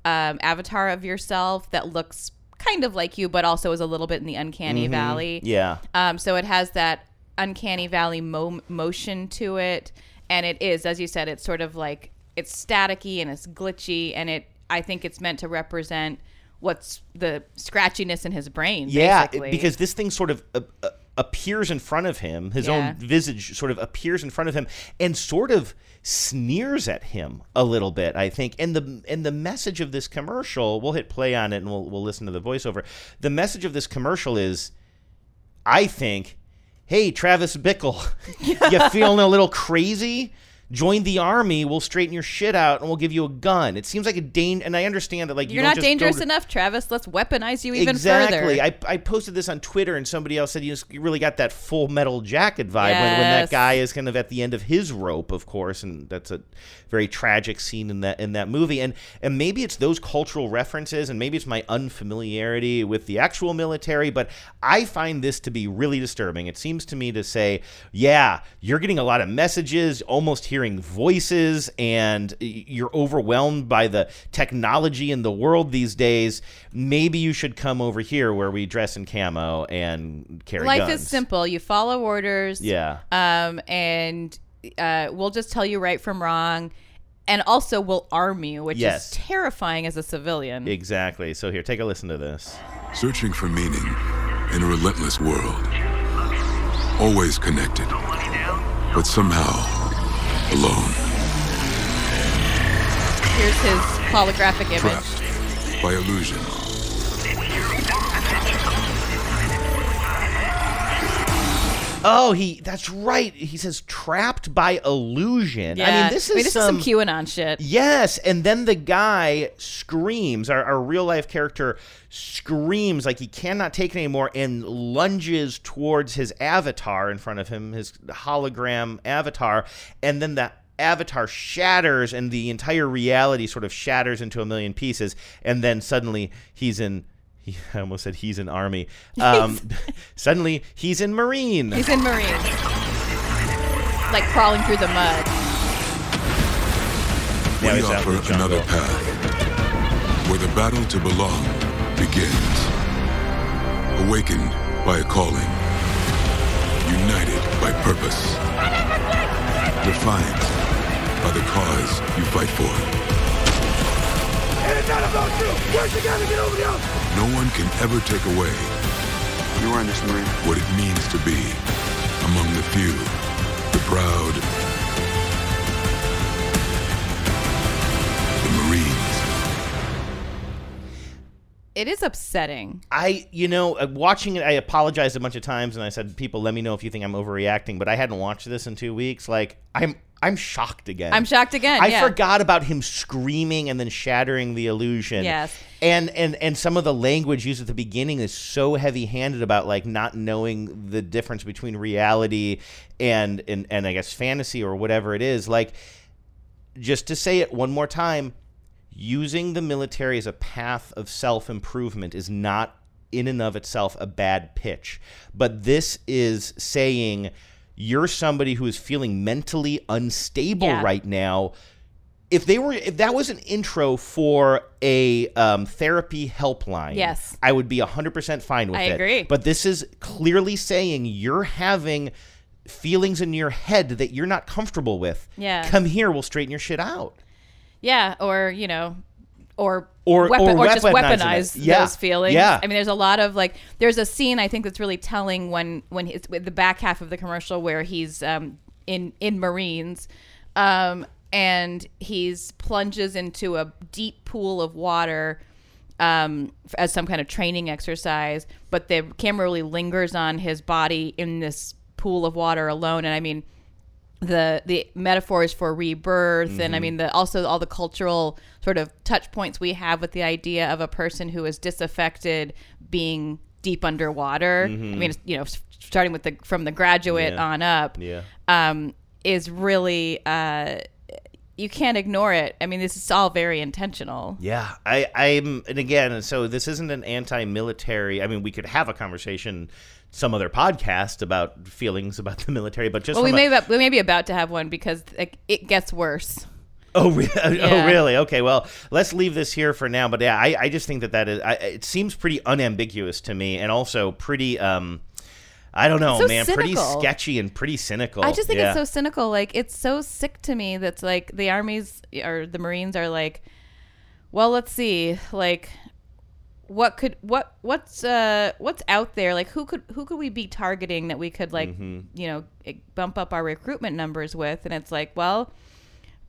um, avatar of yourself that looks kind of like you, but also is a little bit in the uncanny Mhm. valley. Yeah. Um, so it has that uncanny valley mo- motion to it, and it is, as you said, it's sort of like it's staticky and it's glitchy, and it. I think it's meant to represent what's the scratchiness in his brain. Yeah, basically. because this thing sort of uh, uh, appears in front of him. His Yeah. own visage sort of appears in front of him and sort of sneers at him a little bit. I think, and the and the message of this commercial, we'll hit play on it and we'll we'll listen to the voiceover. The message of this commercial is, I think, hey Travis Bickle, <laughs> you feeling a little crazy? Join the army. We'll straighten your shit out, and we'll give you a gun. It seems like a dang, and I understand that like you You're don't not dangerous to- enough, Travis. Let's weaponize you even exactly. further. Exactly. I, I posted this on Twitter, and somebody else said you, just, you really got that Full Metal Jacket vibe when, when that guy is kind of at the end of his rope, of course, and that's a very tragic scene in that in that movie. And and maybe it's those cultural references, and maybe it's my unfamiliarity with the actual military, but I find this to be really disturbing. It seems to me to say, yeah, you're getting a lot of messages, almost hearing voices, and you're overwhelmed by the technology in the world these days. Maybe you should come over here where we dress in camo and carry Life guns. is simple. You follow orders. Yeah. Um, and uh, we'll just tell you right from wrong. And also, we'll arm you, which Yes. is terrifying as a civilian. Exactly. So here, take a listen to this. Searching for meaning in a relentless world. Always connected, but somehow alone. Here's his holographic image. Trapped by illusion. Oh, he that's right. He says trapped by illusion. I Yeah. mean, this is I mean, this is some some QAnon shit. Yes, and then the guy screams, our, our real life character screams like he cannot take it anymore and lunges towards his avatar in front of him, his hologram avatar, and then the avatar shatters and the entire reality sort of shatters into a million pieces, and then suddenly he's in. He, <laughs> I almost said he's in army. Um, <laughs> <laughs> suddenly he's in marine. He's in Marine. Like crawling through the mud. Now we he's out offer the another path where the battle to belong begins. Awakened by a calling, united by purpose, defined by the cause you fight for. It's not about you! Work together, get over the No one can ever take away. You are in this Marine. What it means to be among the few the proud, the Marines. It is upsetting. I, you know, uh, watching it, I apologized a bunch of times, and I said, "People, let me know if you think I'm overreacting." But I hadn't watched this in two weeks. Like, I'm, I'm shocked again. I'm shocked again. I yeah. forgot about him screaming and then shattering the illusion. Yes. And and and some of the language used at the beginning is so heavy-handed about like not knowing the difference between reality and and and I guess fantasy or whatever it is. Like, just to say it one more time, using the military as a path of self improvement is not in and of itself a bad pitch. But this is saying you're somebody who is feeling mentally unstable Yeah. right now. If they were, if that was an intro for a um, therapy helpline, Yes. I would be hundred percent fine with I it. agree. But this is clearly saying you're having feelings in your head that you're not comfortable with. Yeah. Come here, we'll straighten your shit out. Yeah, or you know, or Or- weapon, or or, just weaponize. Yeah. those feelings. Yeah. I mean, there's a lot of like, there's a scene I think that's really telling when when it's with the back half of the commercial where he's um, in in Marines, um, and he's plunges into a deep pool of water. Um, as some kind of training exercise, but the camera really lingers on his body in this pool of water alone. And I mean, the the metaphors for rebirth and i Mhm. mean the also all the cultural sort of touch points we have with the idea of a person who is disaffected being deep underwater i Mhm. mean it's, you know starting with the from the graduate Yeah. on up Yeah. um is really uh you can't ignore it i mean this is all very intentional Yeah, I, I'm, and again, so this isn't an anti-military. I mean, we could have a conversation, some other podcast about feelings about the military, but just well we a- may be, we may be about to have one because like, it gets worse <laughs> Oh, re- <laughs> Yeah. oh, really? Okay, well, let's leave this here for now. But yeah, I, I just think that that is, I, it seems pretty unambiguous to me, and also pretty, um, I don't know, So man, pretty sketchy and pretty cynical. I just think Yeah. it's so cynical. Like it's so sick to me that's like the armies or the Marines are like, well, let's see, like what could what what's uh what's out there? Like who could who could we be targeting that we could like Mhm. you know bump up our recruitment numbers with? And it's like, well.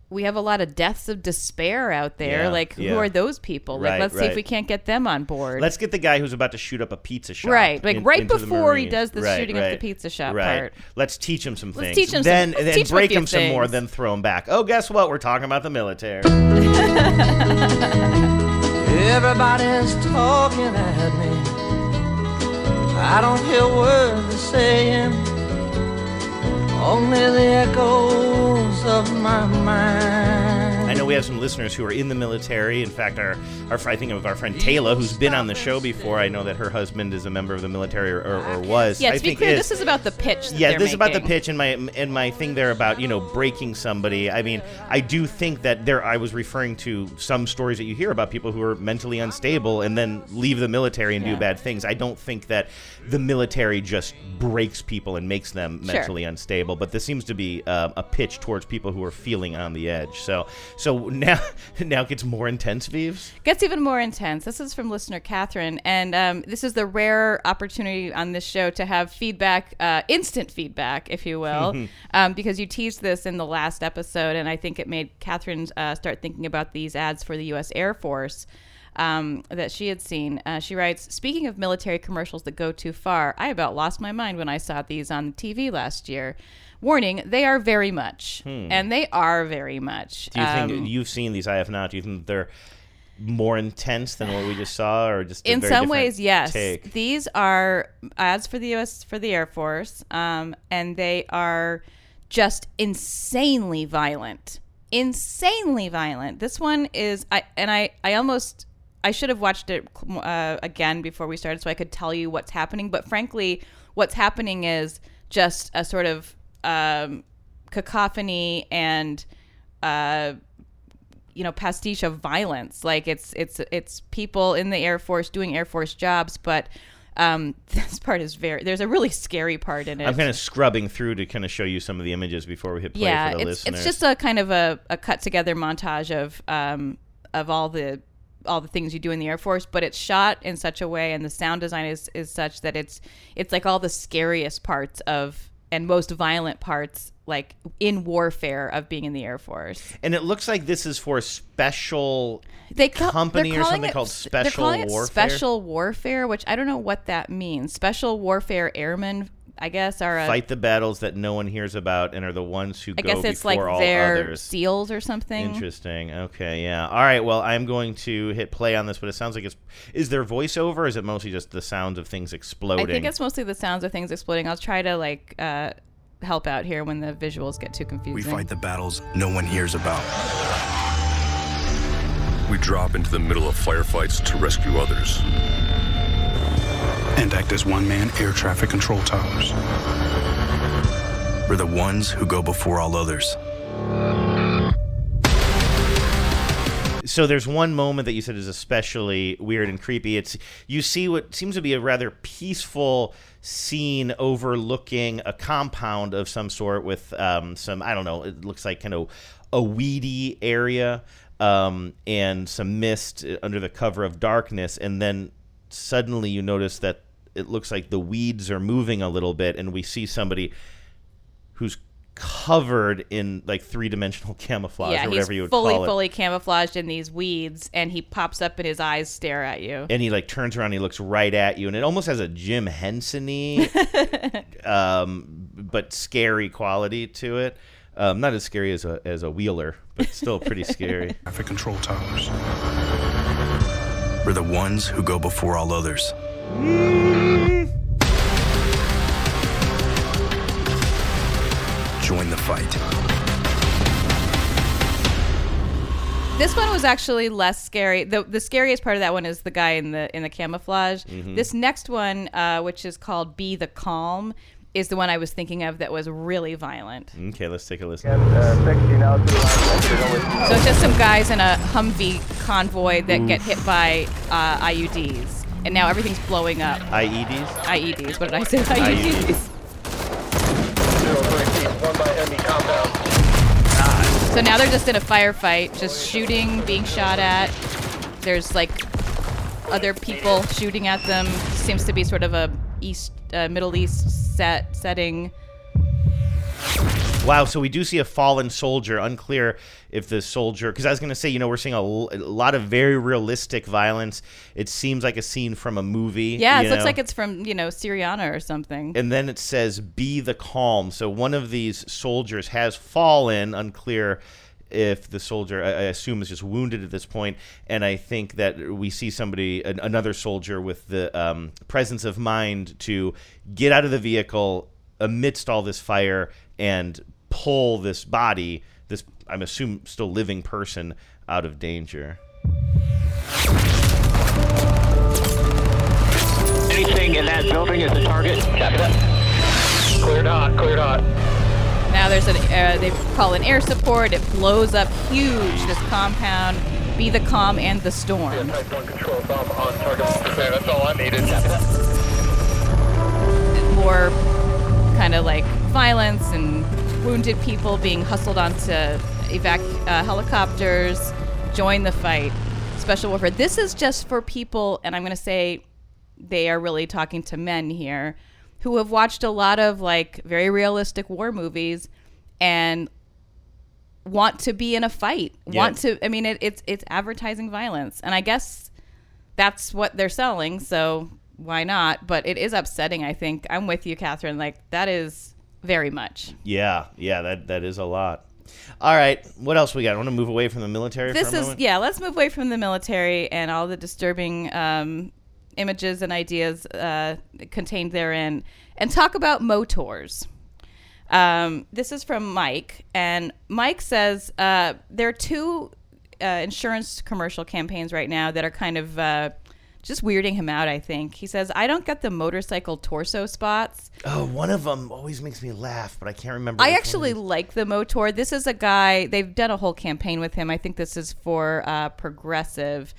We have a lot of deaths of despair out there. Yeah, like, yeah. who are those people? Like, Right, let's see if we can't get them on board. Let's get the guy who's about to shoot up a pizza shop. Right, like in- right before he does the Right, shooting up the pizza shop right. part. Let's teach him some Let's things. teach him some- then let's <laughs> then teach break few him some more, then throw him back. Oh, guess what? We're talking about the military. <laughs> Everybody's talking at me. I don't hear words they're saying, only the echoes of my mind. We have some listeners who are in the military. In fact, our, our I think of our friend Taylor, who's been on the show before. I know that her husband is a member of the military or, or, or was. yeah, I be think clear, is. this is about the pitch. Yeah, this is about the pitch and my and my thing there about you know breaking somebody. I mean, I do think that there. I was referring to some stories that you hear about people who are mentally unstable and then leave the military and Yeah. do bad things. I don't think that the military just breaks people and makes them Sure. mentally unstable. But this seems to be uh, a pitch towards people who are feeling on the edge. So so now <laughs> now it gets more intense, Vives. gets even more intense. This is from listener Catherine, and um, this is the rare opportunity on this show to have feedback, uh, instant feedback, if you will, <laughs> um, because you teased this in the last episode, and I think it made Catherine uh, start thinking about these ads for the U.S. Air Force. Um, that she had seen. Uh, she writes, Speaking of military commercials that go too far, I about lost my mind when I saw these on TV last year. Warning, they are very much. Hmm. And they are very much. Do you Um, think you've seen these? I have not. Do you think they're more intense than what we just saw, or just in some ways yes Take? these are ads for the us for the air force um, and they are just insanely violent insanely violent this one is i and i i almost i should have watched it uh, again before we started so i could tell you what's happening but frankly what's happening is just a sort of um, cacophony and uh, you know pastiche of violence like it's it's it's people in the air force doing air force jobs but um, <laughs> this part is very there's a really scary part in it I'm kind of scrubbing through to kind of show you some of the images before we hit play yeah for the it's, listeners. it's just a kind of a, a cut together montage of um, of all the all the things you do in the air force but it's shot in such a way and the sound design is is such that it's it's like all the scariest parts of and most violent parts like in warfare of being in the Air Force. And it looks like this is for a special They company or something it- called They're Special Warfare. Special Warfare, which I don't know what that means. Special Warfare Airmen, I guess, are a, Fight the battles that no one hears about and are the ones who I go guess it's like before all their others. SEALs or something. Interesting. Okay, yeah. All right. Well, I'm going to hit play on this, but it sounds like it's. Is there voiceover? Or is it mostly just the sounds of things exploding? I think it's mostly the sounds of things exploding. I'll try to like uh, help out here when the visuals get too confusing. We fight the battles no one hears about. We drop into the middle of firefights to rescue others. And act as one man air traffic control towers. We're the ones who go before all others. so there's one moment that you said is especially weird and creepy. It's you see what seems to be a rather peaceful scene overlooking a compound of some sort with um, some I don't know. It looks like kind of a weedy area um, and some mist under the cover of darkness, and then suddenly you notice that it looks like the weeds are moving a little bit, and we see somebody who's covered in like three dimensional <laughs> camouflage yeah, or he's whatever you would fully, call it. fully fully camouflaged in these weeds, and he pops up and his eyes stare at you. and he like turns around, he looks right at you, and it almost has a Jim Henson-y, <laughs> um, but scary quality to it. Um, not as scary as a as a wheeler, but still pretty scary. <laughs> Traffic control towers. We're the ones who go before all others. Join the fight. This one was actually less scary. The the scariest part of that one is the guy in the in the camouflage. Mhm. This next one, uh, which is called "Be the Calm," is the one I was thinking of that was really violent. Okay, let's take a listen. So it's just some guys in a Humvee convoy that get hit by uh, IUDs, and now everything's blowing up. IEDs. IEDs. What did I say? IEDs. IUDs. So now they're just in a firefight, just shooting, being shot at. There's like other people shooting at them. Seems to be sort of a east, uh, Middle East set setting. Wow, so we do see a fallen soldier. Unclear if the soldier, because I was going to say, you know, we're seeing a, l- a lot of very realistic violence. It seems like a scene from a movie. Yeah, it looks know? like it's from you know Syriana or something. And then it says, "Be the calm." So one of these soldiers has fallen. Unclear if the soldier, I I assume, is just wounded at this point. And I think that we see somebody, an, another soldier, with the um, presence of mind to get out of the vehicle amidst all this fire and pull this body, this I'm assuming still living person, out of danger. Anything in that building is a target. Copy that. Cleared hot, cleared hot. Now there's an uh, they call an air support. It blows up huge. This compound. Be the calm and the storm. Control bomb on target. That's all I needed. More kind of like violence and wounded people being hustled onto evac uh, helicopters. Join the fight. Special warfare. This is just for people, and I'm going to say they are really talking to men here who have watched a lot of like very realistic war movies and want to be in a fight Yeah. want to i mean it, it's it's advertising violence and i guess that's what they're selling so why not but it is upsetting i think i'm with you catherine like that is very much Yeah, yeah, that that is a lot. All right, what else we got? I want to move away from the military. this for a is moment? yeah let's move away from the military and all the disturbing um, images and ideas uh, contained therein and talk about motors um, this is from mike and mike says uh, there are two uh, insurance commercial campaigns right now that are kind of uh, just weirding him out i think he says i don't get the motorcycle torso spots Oh, one of them always makes me laugh, but I can't remember. I actually like the Motor. This is a guy. They've done a whole campaign with him. I think this is for uh, Progressive,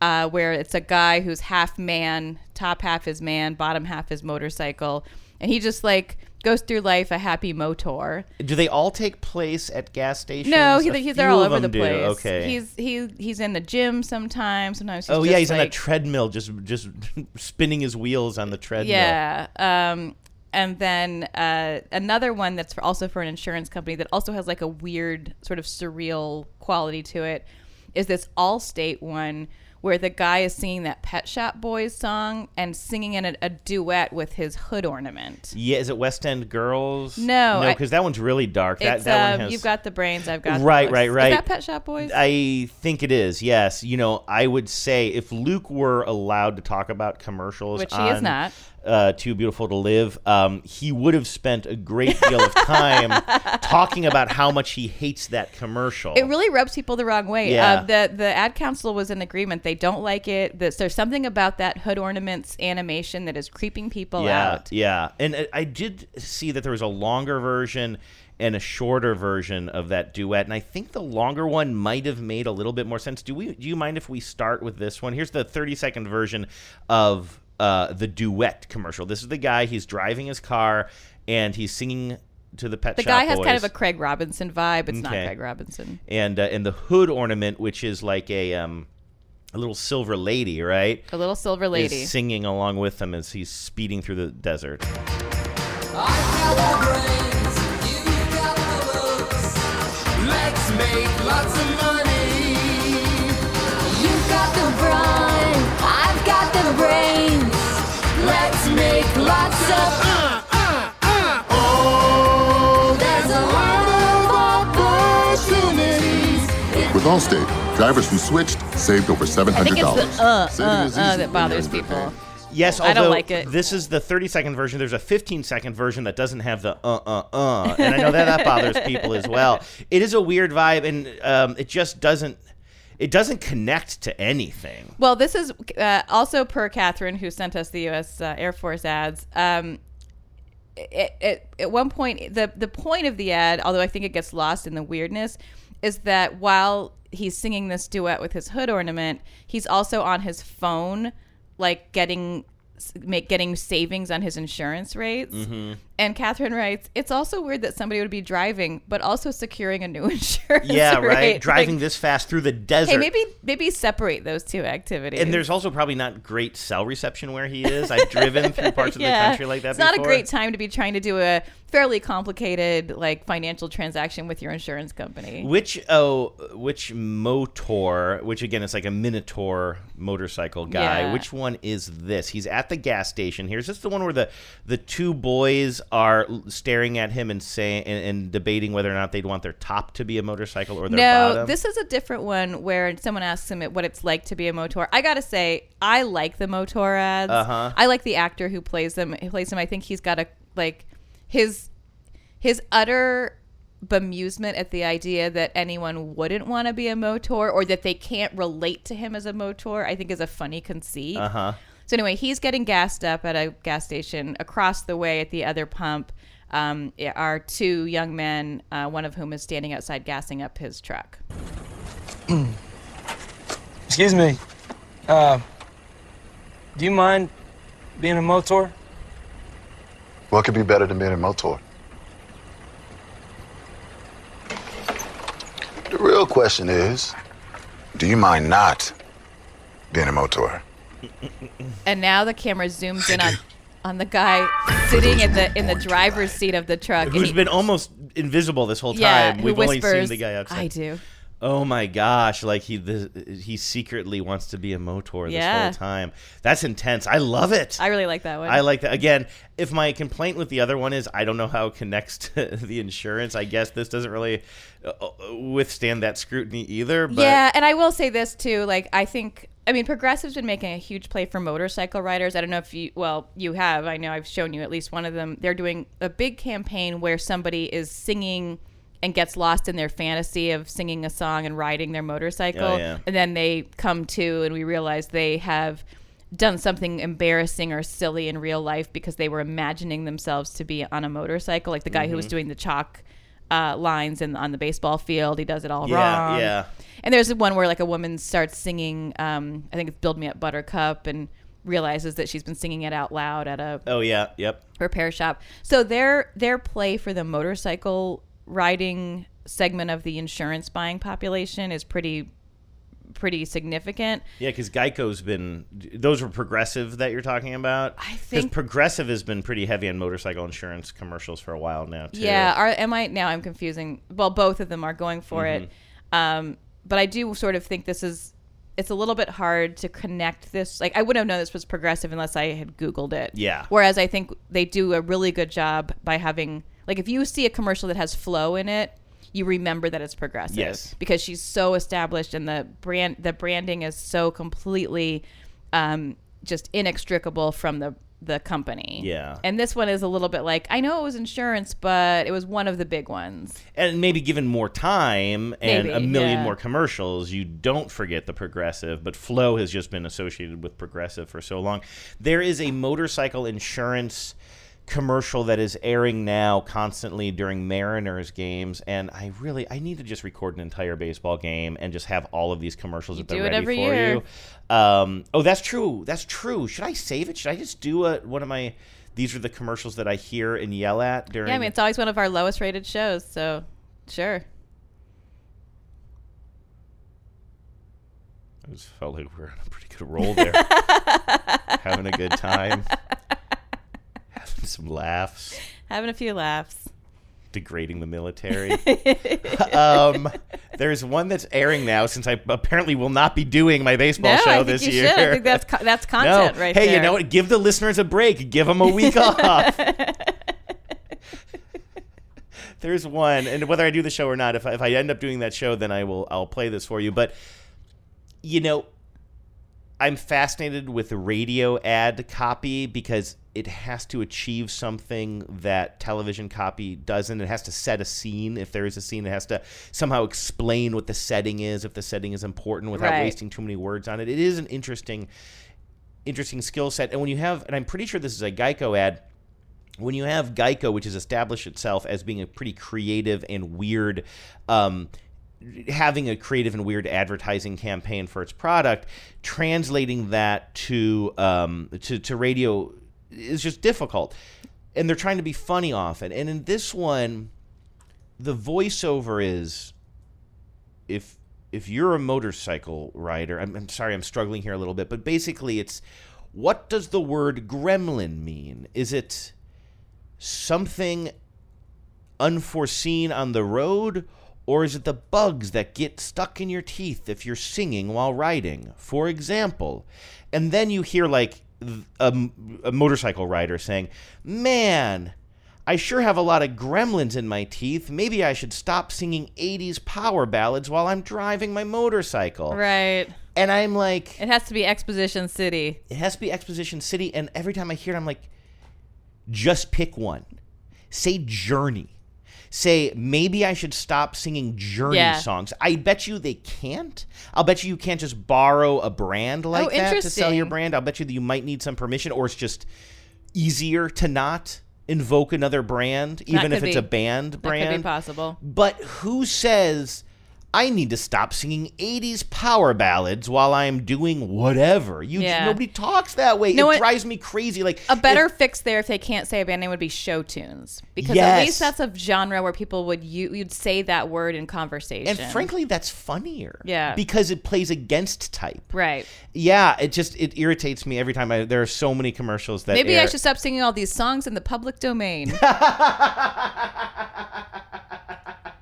uh, where it's a guy who's half man, top half is man, bottom half is motorcycle, and he just like goes through life a happy motor. Do they all take place at gas stations? No, he, he's they're all over the do, place. Okay. He's he he's in the gym sometimes. Sometimes he's oh yeah, he's on a treadmill, just just <laughs> spinning his wheels on the treadmill. Yeah. Um, and then uh, another one that's for, also for an insurance company that also has like a weird sort of surreal quality to it is this Allstate one where the guy is singing that Pet Shop Boys song and singing in a, a duet with his hood ornament. Yeah, is it West End Girls? No, no, because that one's really dark. That that um, one has. you've got the brains, I've got right, right, right. Is that Pet Shop Boys? I think it is. Yes. You know, I would say if Luke were allowed to talk about commercials, Which he is not. Uh, Too beautiful to live. Um, he would have spent a great deal of time <laughs> talking about how much he hates that commercial. It really rubs people the wrong way. Yeah. Uh, the the ad council was in agreement. They don't like it. There's, there's something about that hood ornaments animation that is creeping people yeah, out. Yeah, and I- I did see that there was a longer version and a shorter version of that duet, and I think the longer one might have made a little bit more sense. Do we? Do you mind if we start with this one? Here's the 30 second version of uh, the duet commercial. This is the guy. He's driving his car and he's singing to the Pet The Shop guy has kind of a Craig Robinson vibe. It's not Okay. Craig Robinson. and uh, and the hood ornament, which is like a um, a little silver lady, right? A little silver lady. is singing along with him as he's speeding through the desert. Let's make lots of money. You've got the brawn, I've got the brains. Let's make lots of. Uh, uh, uh. Oh, there's a world of opportunities. With Allstate, drivers who switched saved over $700. I think it's the uh, Saving uh, uh that bothers people. Yes, I don't like it. this is the 30 second version. There's a 15 second version that doesn't have the uh uh uh, and I know that that bothers people as well. <laughs> It is a weird vibe, and um, it just doesn't it doesn't connect to anything. Well, this is uh, also per Catherine, who sent us the U.S. Uh, Air Force ads. Um, it, it, at one point, the the point of the ad, although I think it gets lost in the weirdness, is that while he's singing this duet with his hood ornament, he's also on his phone, like getting make getting savings on his insurance rates. Mm-hmm. And Catherine writes, "It's also weird that somebody would be driving, but also securing a new <laughs> insurance. Yeah, right. rate. Driving Like, this fast through the desert. Hey, maybe maybe separate those two activities. and there's also probably not great cell reception where he is. I've driven through parts of the <laughs> country like that It's before. not a great time to be trying to do a fairly complicated like financial transaction with your insurance company. Which oh, which Motor? Which again, it's like a Minotaur motorcycle guy. Yeah. Which one is this? He's at the gas station. Here's this the one where the the two boys are staring at him and saying and, and debating whether or not they'd want their top to be a motorcycle or their No, bottom. this is a different one where someone asks him what it's like to be a motor. I gotta say, I like the motor ads. Uh-huh. I like the actor who plays them. Who plays him. I think he's got a like his his utter bemusement at the idea that anyone wouldn't want to be a motor or that they can't relate to him as a motor. I think is a funny conceit. Uh huh. So anyway, he's getting gassed up at a gas station across the way at the other pump. Um, are two young men, uh, one of whom is standing outside gassing up his truck. <clears throat> Excuse me. Uh, do you mind being a motor? What could be better than being a motor? The real question is, do you mind not being a motor? And now the camera zooms in on <laughs> on the guy sitting in the in the driver's seat of the truck. Who's he- been almost invisible this whole time. Yeah, We've only seen the guy outside. "I do." Oh my gosh! Like he, he secretly wants to be a motor this Yeah. whole time. That's intense. I love it. I really like that one. I like that. Again, if my complaint with the other one is I don't know how it connects <laughs> to the insurance, I guess this doesn't really uh, uh, withstand that scrutiny either. But yeah, and I will say this too. Like, I think, I mean, Progressive's been making a huge play for motorcycle riders. I don't know if you, well, you have. I know I've shown you at least one of them. They're doing a big campaign where somebody is singing and gets lost in their fantasy of singing a song and riding their motorcycle. Oh, yeah. And then they come to, and we realize they have done something embarrassing or silly in real life because they were imagining themselves to be on a motorcycle. Like the guy who was Mhm. doing the chalk uh, lines in, on the baseball field, he does it all Yeah, wrong. yeah. And there's one where like a woman starts singing, um, I think it's "Build Me Up, Buttercup," and realizes that she's been singing it out loud at a oh yeah, yep. repair shop. So their their play for the motorcycle riding segment of the insurance buying population is pretty pretty significant. Yeah, because Geico's been those were progressive that you're talking about. I think- progressive has been pretty heavy on motorcycle insurance commercials for a while now too. Yeah, are am I now? I'm confusing. Well, both of them are going for it, Mm-hmm. um, but I do sort of think this is. It's a little bit hard to connect this. Like I wouldn't have known this was progressive unless I had Googled it. Yeah. Whereas I think they do a really good job by having like if you see a commercial that has Flo in it, you remember that it's progressive. Yes. Because she's so established and the brand the branding is so completely um, just inextricable from the the company. Yeah. And this one is a little bit like I know it was insurance, but it was one of the big ones. and maybe given more time and Maybe, a million yeah. more commercials, you don't forget the progressive. But Flo has just been associated with progressive for so long. There is a motorcycle insurance commercial that is airing now constantly during Mariners games, and I really I need to just record an entire baseball game and just have all of these commercials that do they're ready for year. you. Um, oh, that's true. That's true. Should I save it? Should I just do a, one of my? These are the commercials that I hear and yell at during. Yeah, I mean it's always one of our lowest rated shows, so sure. I just felt like we are on a pretty good roll there. <laughs> Having a good time. Some laughs. Having a few laughs. Degrading the military. <laughs> um, there's one that's airing now since I apparently will not be doing my baseball No, show this year. should. I think that's co- that's <laughs> content no. right hey, there. you know what? Give the listeners a break. Give them a week <laughs> off. There's one, and whether I do the show or not, if I, if I end up doing that show, then I will I'll play this for you. But you know, I'm fascinated with radio ad copy because it has to achieve something that television copy doesn't. It has to set a scene. If there is a scene, it has to somehow explain what the setting is, if the setting is important, without Right. wasting too many words on it. It is an interesting, interesting skill set. And when you have, and I'm pretty sure this is a Geico ad when you have Geico, which has established itself as being a pretty creative and weird, um, having a creative and weird advertising campaign for its product, translating that to um, to, to radio is just difficult. And they're trying to be funny often. And in this one, the voiceover is if if you're a motorcycle rider, I'm, I'm sorry, I'm struggling here a little bit, but basically it's what does the word gremlin mean? Is it something unforeseen on the road, or is it the bugs that get stuck in your teeth if you're singing while riding, for example? And then you hear like a, a motorcycle rider saying, Man, I sure have a lot of gremlins in my teeth. Maybe I should stop singing 80s power ballads while I'm driving my motorcycle. Right. And I'm like, It has to be Exposition City. it has to be Exposition City. And every time I hear it, I'm like, just pick one. Say Journey. Say maybe I should stop singing Journey Yeah. songs. I bet you they can't. I'll bet you you can't just borrow a brand oh, like Oh, that to sell your brand. I'll bet you that you might need some permission, or it's just easier to not invoke another brand, even if could it's a band That brand. could be possible. But who says I need to stop singing 80s power ballads while I'm doing whatever? You Yeah. nobody talks that way. No, it it- drives me crazy. Like A better fix there if they can't say a band name would be show tunes because at least that's a genre where people would you you'd say that word in conversation. and frankly that's funnier. Yeah. Because it plays against type. right? Yeah, it just it irritates me every time I there are so many commercials that Maybe I should stop singing all these songs in the public domain. <laughs>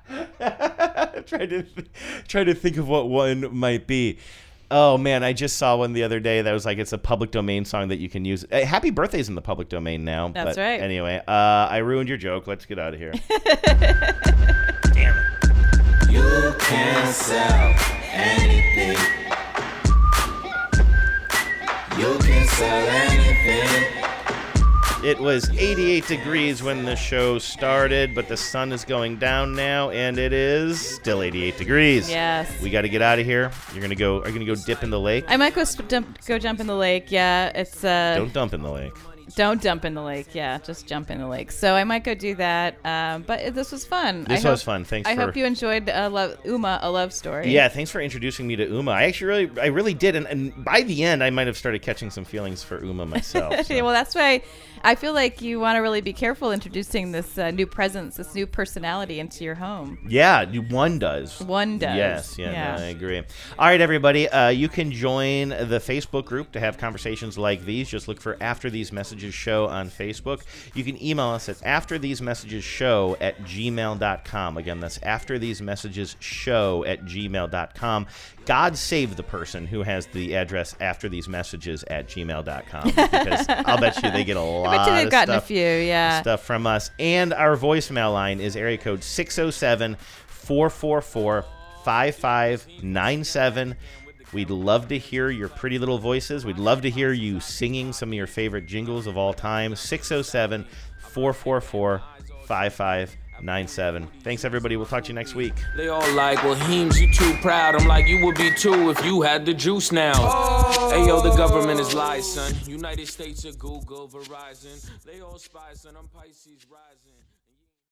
<laughs> try to try to think of what one might be. Oh man, I just saw one the other day that was like it's a public domain song that you can use. Uh, Happy birthday's in the public domain now. That's but right. Anyway, uh, I ruined your joke. Let's get out of here. <laughs> You can sell anything. You can sell anything. It was 88 degrees when the show started, but the sun is going down now, and it is still 88 degrees. Yes. We got to get out of here. You're gonna go. Are you gonna go dip in the lake? I might go sp- jump, go jump in the lake. Yeah, it's uh, Don't dump in the lake. Don't jump in the lake. Yeah, just jump in the lake. So I might go do that. Um, but this was fun. This I was hope- fun. Thanks I for- hope you enjoyed uh, love, Ooma, a love story. Yeah, thanks for introducing me to Ooma. I actually really, I really did, and, and by the end, I might have started catching some feelings for Ooma myself. <laughs> so. Yeah, well, that's why I feel like you want to really be careful introducing this uh, new presence, this new personality into your home. Yeah, one does. One does. Yes, yeah, Yeah. no, I agree. All right, everybody, uh, you can join the Facebook group to have conversations like these. Just look for After These Messages Show on Facebook. You can email us at After These Messages Show at gmail.com. Again, that's After These Messages Show at gmail.com. God save the person who has the address After These Messages at gmail.com <laughs> because I'll bet you they get a lot I bet you they've of gotten a few, yeah. stuff from us. And our voicemail line is area code 607 444 5597. We'd love to hear your pretty little voices. We'd love to hear you singing some of your favorite jingles of all time. 607 444 5597. Thanks, everybody. We'll talk to you next week. They all like, well, Heems, you too proud. I'm like, you would be too if you had the juice now. Hey, yo, the government is lies, son. United States of Google, Verizon. They all spies, son. I'm Pisces rising.